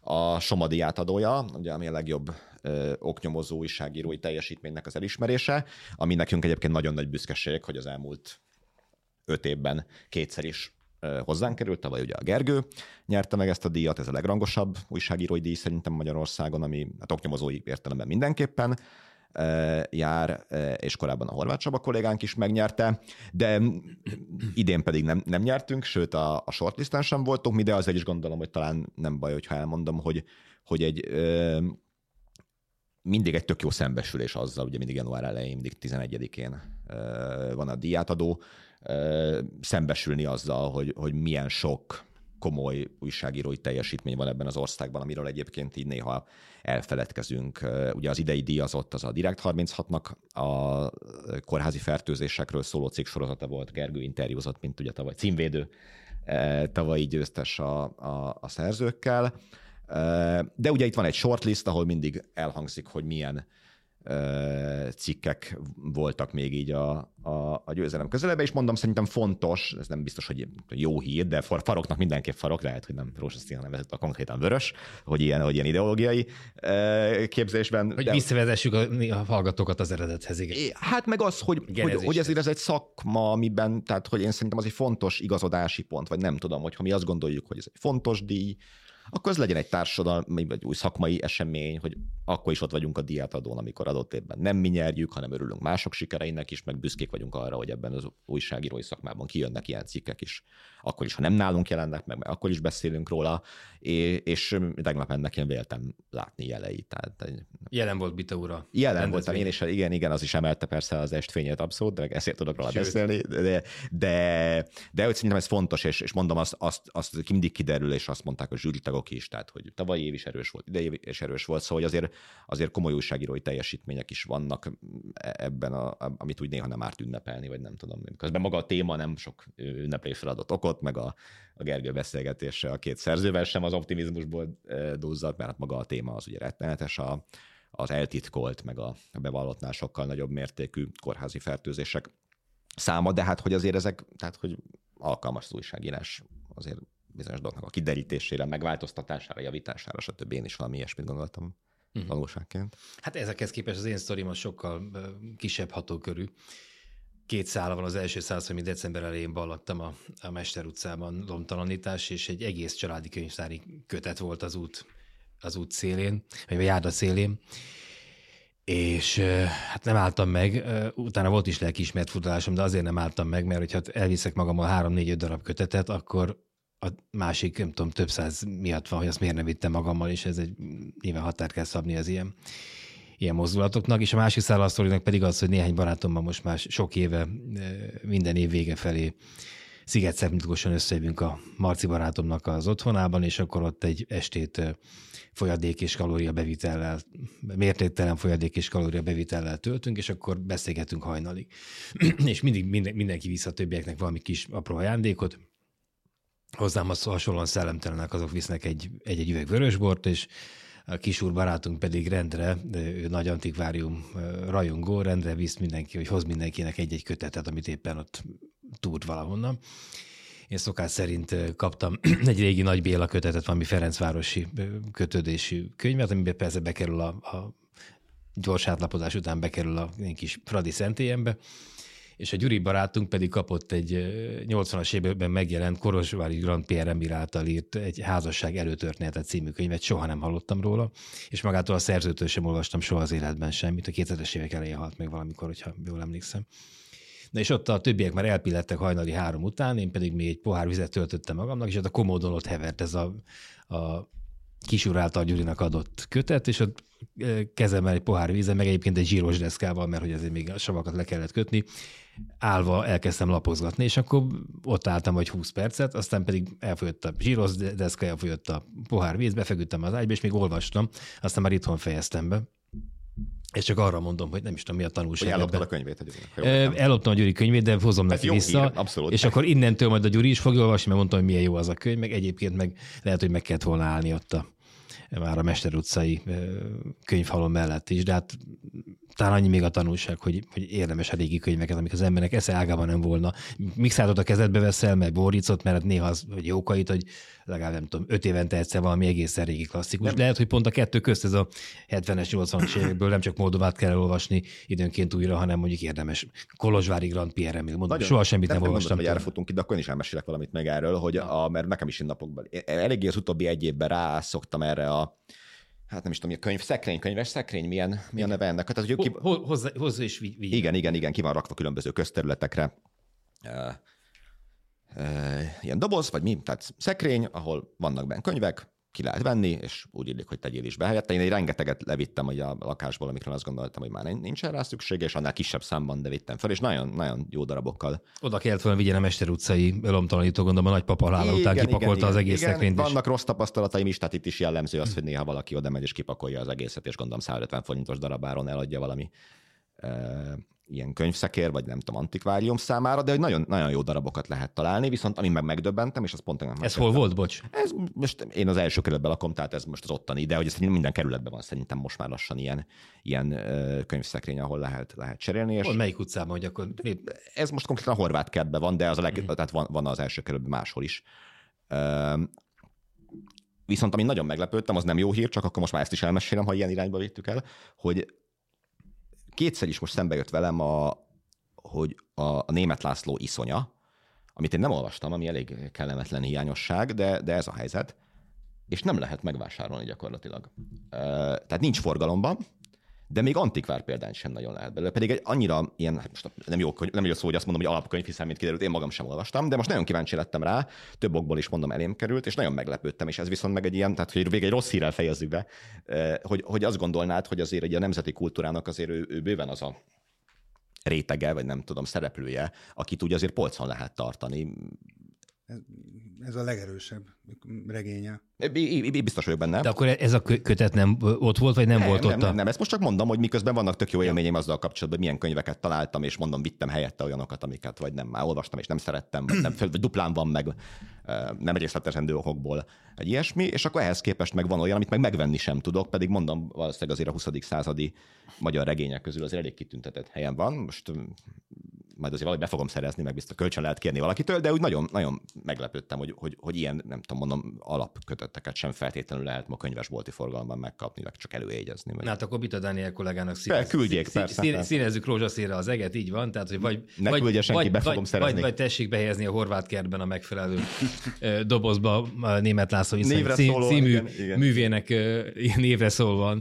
a Somadi átadója, ugye ami a legjobb ö, oknyomozó újságírói teljesítménynek az elismerése, ami nekünk egyébként nagyon nagy büszkeség, hogy az elmúlt öt évben kétszer is hozzánk került, tavaly ugye a Gergő nyerte meg ezt a díjat, ez a legrangosabb újságírói díj szerintem Magyarországon, ami a oknyomozói értelemben mindenképpen jár, és korábban a Horváth Csaba kollégánk is megnyerte, de idén pedig nem, nem nyertünk, sőt a, a shortlisten sem voltunk mi, de azért is gondolom, hogy talán nem baj, hogyha elmondom, hogy, hogy egy mindig egy tök jó szembesülés azzal, ugye mindig január elején, mindig 11-én van a díjátadó, szembesülni azzal, hogy, hogy milyen sok komoly újságírói teljesítmény van ebben az országban, amiről egyébként így néha elfeledkezünk. Ugye az idei díjazott az a Direkt 36-nak a kórházi fertőzésekről szóló cikk sorozata volt, Gergő interjúzott, mint ugye tavaly címvédő, tavalyi győztes a, a, a szerzőkkel. De ugye itt van egy shortlist, ahol mindig elhangzik, hogy milyen cikkek voltak még így a, a, a győzelem közelebe, és mondom, szerintem fontos, ez nem biztos, hogy jó hír, de faroknak mindenképp farok, lehet, hogy nem rózsaszín, hanem ez a konkrétan vörös, hogy ilyen, hogy ilyen ideológiai képzésben. Hogy de... visszavezessük a, a hallgatókat az eredethez, igen. Hát meg az, hogy, hogy, hogy ezért ez egy szakma, amiben, tehát hogy én szerintem az egy fontos igazodási pont, vagy nem tudom, hogy ha mi azt gondoljuk, hogy ez egy fontos díj, akkor ez legyen egy társadalmi vagy új szakmai esemény, hogy akkor is ott vagyunk a diátadón, amikor adott évben nem mi nyerjük, hanem örülünk mások sikereinek is, meg büszkék vagyunk arra, hogy ebben az újságírói szakmában kijönnek ilyen cikkek is. Akkor is, ha nem nálunk jelennek meg, akkor is beszélünk róla, és tegnap ennek én véltem látni jeleit. Tehát, Jelen volt Bita ura. Jelen voltam én, és igen, igen, az is emelte persze az estfényét abszolút, de ezért tudok róla Sőt. beszélni, de, de, de hogy szerintem ez fontos, és, és mondom, azt, azt, azt mindig kiderül, és azt mondták a zsűritagok is, tehát hogy tavalyi év is erős volt, idei is erős volt, szóval hogy azért, azért komoly újságírói teljesítmények is vannak ebben, a, amit úgy néha nem árt ünnepelni, vagy nem tudom. Közben maga a téma nem sok ünneplésre adott okot, meg a, a Gergő beszélgetése a két szerzővel sem az optimizmusból dúzzat, mert hát maga a téma az ugye rettenetes, a, az eltitkolt, meg a bevallottnál sokkal nagyobb mértékű kórházi fertőzések száma, de hát hogy azért ezek, tehát hogy alkalmas az újságírás azért bizonyos dolgoknak a kiderítésére, megváltoztatására, javítására, stb. Én is valami ilyesmit gondoltam uh-huh. valóságként. Hát ezekhez képest az én sztorim az sokkal kisebb hatókörű. Két szála van az első száz, amit december elején ballottam a, a Mester utcában, lomtalanítás, és egy egész családi könyvtári kötet volt az út, az út szélén, vagy a járda szélén. És hát nem álltam meg, utána volt is lelkiismert futalásom, de azért nem álltam meg, mert hogyha elviszek magammal három-négy-öt darab kötetet, akkor a másik, nem tudom, több száz miatt van, hogy azt miért nem vittem magammal, és ez egy nyilván határt kell szabni az ilyen, ilyen mozdulatoknak. És a másik szállasztorinak pedig az, hogy néhány barátommal most már sok éve, minden év vége felé sziget szeptikusan összejövünk a Marci barátomnak az otthonában, és akkor ott egy estét folyadék és kalória bevitellel, mértéktelen folyadék és kalória bevitellel töltünk, és akkor beszélgetünk hajnalig. és mindig minden, mindenki vissza a többieknek valami kis apró ajándékot, hozzám az hasonlóan szellemtelenek, azok visznek egy, egy-egy üveg vörösbort, és a kisúr barátunk pedig rendre, ő nagy antikvárium rajongó, rendre visz mindenki, hogy hoz mindenkinek egy-egy kötetet, amit éppen ott túrt valahonnan. Én szokás szerint kaptam egy régi Nagy Béla kötetet, valami Ferencvárosi kötődésű könyvet, amiben persze bekerül a, a gyors átlapozás után bekerül a kis Fradi szentélyembe, és a Gyuri barátunk pedig kapott egy 80-as években megjelent Korosvári Grand Pierre Emir által írt egy házasság előtörténetet című könyvet, soha nem hallottam róla, és magától a szerzőtől sem olvastam soha az életben semmit, a 2000-es évek elején halt meg valamikor, hogyha jól emlékszem. Na és ott a többiek már elpillettek hajnali három után, én pedig még egy pohár vizet töltöttem magamnak, és ott a komódon ott hevert ez a, a kisúr által Gyurinak adott kötet, és ott kezemmel egy pohár vízzel, meg egyébként egy zsíros deszkával, mert hogy azért még a savakat le kellett kötni, állva elkezdtem lapozgatni, és akkor ott álltam vagy 20 percet, aztán pedig elfogyott a zsíros deszka, elfogyott a pohár víz, befeküdtem az ágyba, és még olvastam, aztán már itthon fejeztem be. És csak arra mondom, hogy nem is tudom, mi a tanulság. Hogy elloptad a könyvét a Gyurinak. Elloptam a Gyuri könyvét, de hozom neki vissza. Hír, abszolút. És akkor innentől majd a Gyuri is fogja olvasni, mert mondtam, hogy milyen jó az a könyv, meg egyébként meg lehet, hogy meg kellett volna állni ott a már a Mester utcai könyvhalom mellett is, de hát talán annyi még a tanulság, hogy, hogy érdemes a régi könyveket, amik az emberek esze ágában nem volna. Mixátot a kezedbe veszel, meg boricot, mert néha az, hogy jókait, hogy legalább nem tudom, öt évente egyszer valami egészen régi klasszikus. Nem. Lehet, hogy pont a kettő közt ez a 70-es, 80-as évekből nem csak Moldovát kell elolvasni időnként újra, hanem mondjuk érdemes. Kolozsvári Grand Pierre, még mondom, soha semmit nem, nem olvastam. hogy erre futunk ki, de akkor is elmesélek valamit meg erről, hogy a, mert nekem is napokban. Eléggé az utóbbi egy évben rászoktam erre a hát nem is tudom, a könyv, szekrény, könyves szekrény, milyen, milyen neve ennek? Tehát, hogy ki... hozzá, hozzá is vigy. Igen, igen, igen, ki van rakva különböző közterületekre. Uh, uh, ilyen doboz, vagy mi, tehát szekrény, ahol vannak benne könyvek, ki lehet venni, és úgy illik, hogy tegyél is be helyette. Én egy rengeteget levittem hogy a lakásból, amikről azt gondoltam, hogy már nincsen rá szükség, és annál kisebb számban de vittem fel, és nagyon, nagyon jó darabokkal. Oda kellett volna vigyen a Mester utcai lomtalanító, gondolom a nagypapa halála után kipakolta igen, az egész igen, szekrényt. Vannak rossz tapasztalataim is, tehát itt is jellemző az, hogy néha valaki oda megy és kipakolja az egészet, és gondolom 150 forintos darabáron eladja valami ilyen könyvszekér, vagy nem tudom, antikvárium számára, de hogy nagyon, nagyon jó darabokat lehet találni, viszont ami meg megdöbbentem, és az pont nem Ez hol volt, bocs? Ez most én az első kerületben lakom, tehát ez most az ottani, de hogy ez minden kerületben van szerintem most már lassan ilyen, ilyen könyvszekrény, ahol lehet, lehet cserélni. És hol, melyik utcában, hogy akkor... Ez most konkrétan a horvát kertben van, de az a leg, mm. tehát van, van az első kerületben máshol is. Viszont ami nagyon meglepődtem, az nem jó hír, csak akkor most már ezt is elmesélem, ha ilyen irányba vittük el, hogy kétszer is most szembe jött velem, a, hogy a, a német László iszonya, amit én nem olvastam, ami elég kellemetlen hiányosság, de, de ez a helyzet, és nem lehet megvásárolni gyakorlatilag. Tehát nincs forgalomban, de még antikvár példány sem nagyon lehet belőle. Pedig egy annyira ilyen, hát most nem jó, nem jó szó, hogy azt mondom, hogy alapkönyv, hiszen mint kiderült, én magam sem olvastam, de most nagyon kíváncsi lettem rá, több okból is mondom elém került, és nagyon meglepődtem, és ez viszont meg egy ilyen, tehát hogy végig egy rossz hírrel fejezzük be, hogy, hogy azt gondolnád, hogy azért egy a nemzeti kultúrának azért ő, ő bőven az a rétege, vagy nem tudom, szereplője, akit úgy azért polcon lehet tartani ez a legerősebb regénye. Biztos vagyok benne. De akkor ez a kötet nem ott volt, vagy nem, nem volt nem, ott? Nem, nem, ezt most csak mondom, hogy miközben vannak tök jó élményeim azzal kapcsolatban, hogy milyen könyveket találtam, és mondom, vittem helyette olyanokat, amiket vagy nem már olvastam, és nem szerettem, vagy, nem, vagy duplán van meg, nem részletesendő okokból egy ilyesmi, és akkor ehhez képest meg van olyan, amit meg megvenni sem tudok, pedig mondom, valószínűleg azért a 20. századi magyar regények közül az elég kitüntetett helyen van. Most majd azért valahogy be fogom szerezni, meg biztos kölcsön lehet kérni valakitől, de úgy nagyon, nagyon meglepődtem, hogy, hogy, hogy ilyen, nem tudom, mondom, alapkötötteket sem feltétlenül lehet ma könyvesbolti forgalomban megkapni, meg csak előjegyezni. Meg. Na hát akkor Bita Dániel kollégának színez, küldjék, szín, persze, szín, színezzük rózsaszínre az eget, így van, tehát hogy vagy, ne vagy, küldje senki, vagy, be fogom vagy, szerezni. Vagy, vagy tessék behelyezni a horvát kertben a megfelelő dobozba a német László névre cím, szóló, című igen, igen. művének névre szólva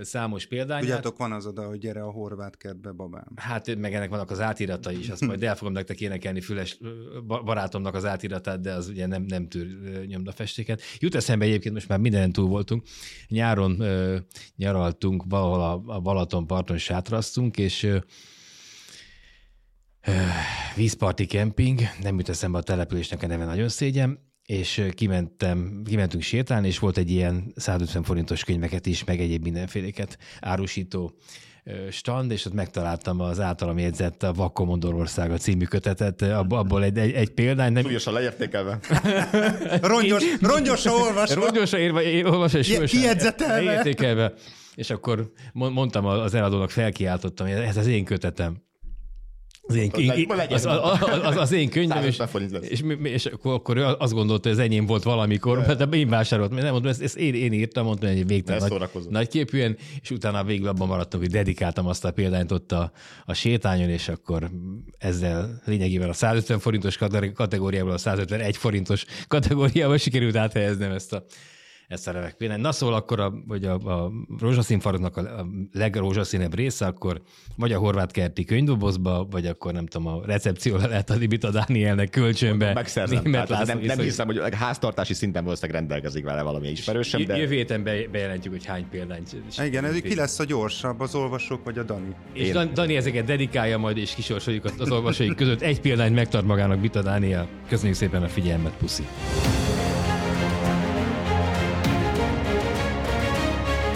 számos példány. Tudjátok, van az oda, hogy gyere a horvát kertbe, babám. Hát meg ennek vannak az átiratai is, azt majd el fogom nektek énekelni Füles barátomnak az átiratát, de az ugye nem, nem tűr nyomdafestéket. Jut eszembe egyébként, most már mindenen túl voltunk. Nyáron ö, nyaraltunk, valahol a, a Balaton parton sátraztunk, és ö, vízparti kemping, nem jut eszembe a településnek a neve, nagyon szégyen, és kimentem, kimentünk sétálni, és volt egy ilyen 150 forintos könyveket is, meg egyéb mindenféléket árusító stand, és ott megtaláltam az általam jegyzett a Vakkomondorországa című kötetet, abból egy, egy, egy példány. Nem... Súlyosan leértékelve. Rongyos, rongyosan olvasva. Rongyosan olvasva, és súlyosan kiedzetelve. És akkor mondtam az eladónak, felkiáltottam, ez az én kötetem. Az én, az, az, az, az én könyvem, és, és, és akkor, akkor azt gondolta, hogy ez enyém volt valamikor, mert hát én vásároltam, nem mondtam, ezt, ezt én, én írtam, mondtam, hogy végtelen nagy, nagyképűen, és utána végül abban maradtunk, hogy dedikáltam azt a példányt ott a, a sétányon, és akkor ezzel lényegében a 150 forintos kategóriából a 151 forintos kategóriába sikerült áthelyeznem ezt a ezt a remek példányt. Na szóval akkor, a, hogy a, a rózsaszínfaroknak a, a legrózsaszínebb része, akkor vagy a horvát kerti könyvdobozba, vagy akkor nem tudom, a recepcióra lehet adni Bita Dánielnek kölcsönbe. Megszerzem. Tehát nem, nem hiszem, hogy háztartási szinten valószínűleg rendelkezik vele valami ismerősem, de... Jövő héten be, bejelentjük, hogy hány példányt. Igen, ez ki lesz a gyorsabb, az olvasók vagy a Dani? És Én... Dani ezeket dedikálja majd, és kisorsoljuk az olvasóik között. Egy példányt megtart magának Bita Dániel. Köszönjük szépen a figyelmet, puszi.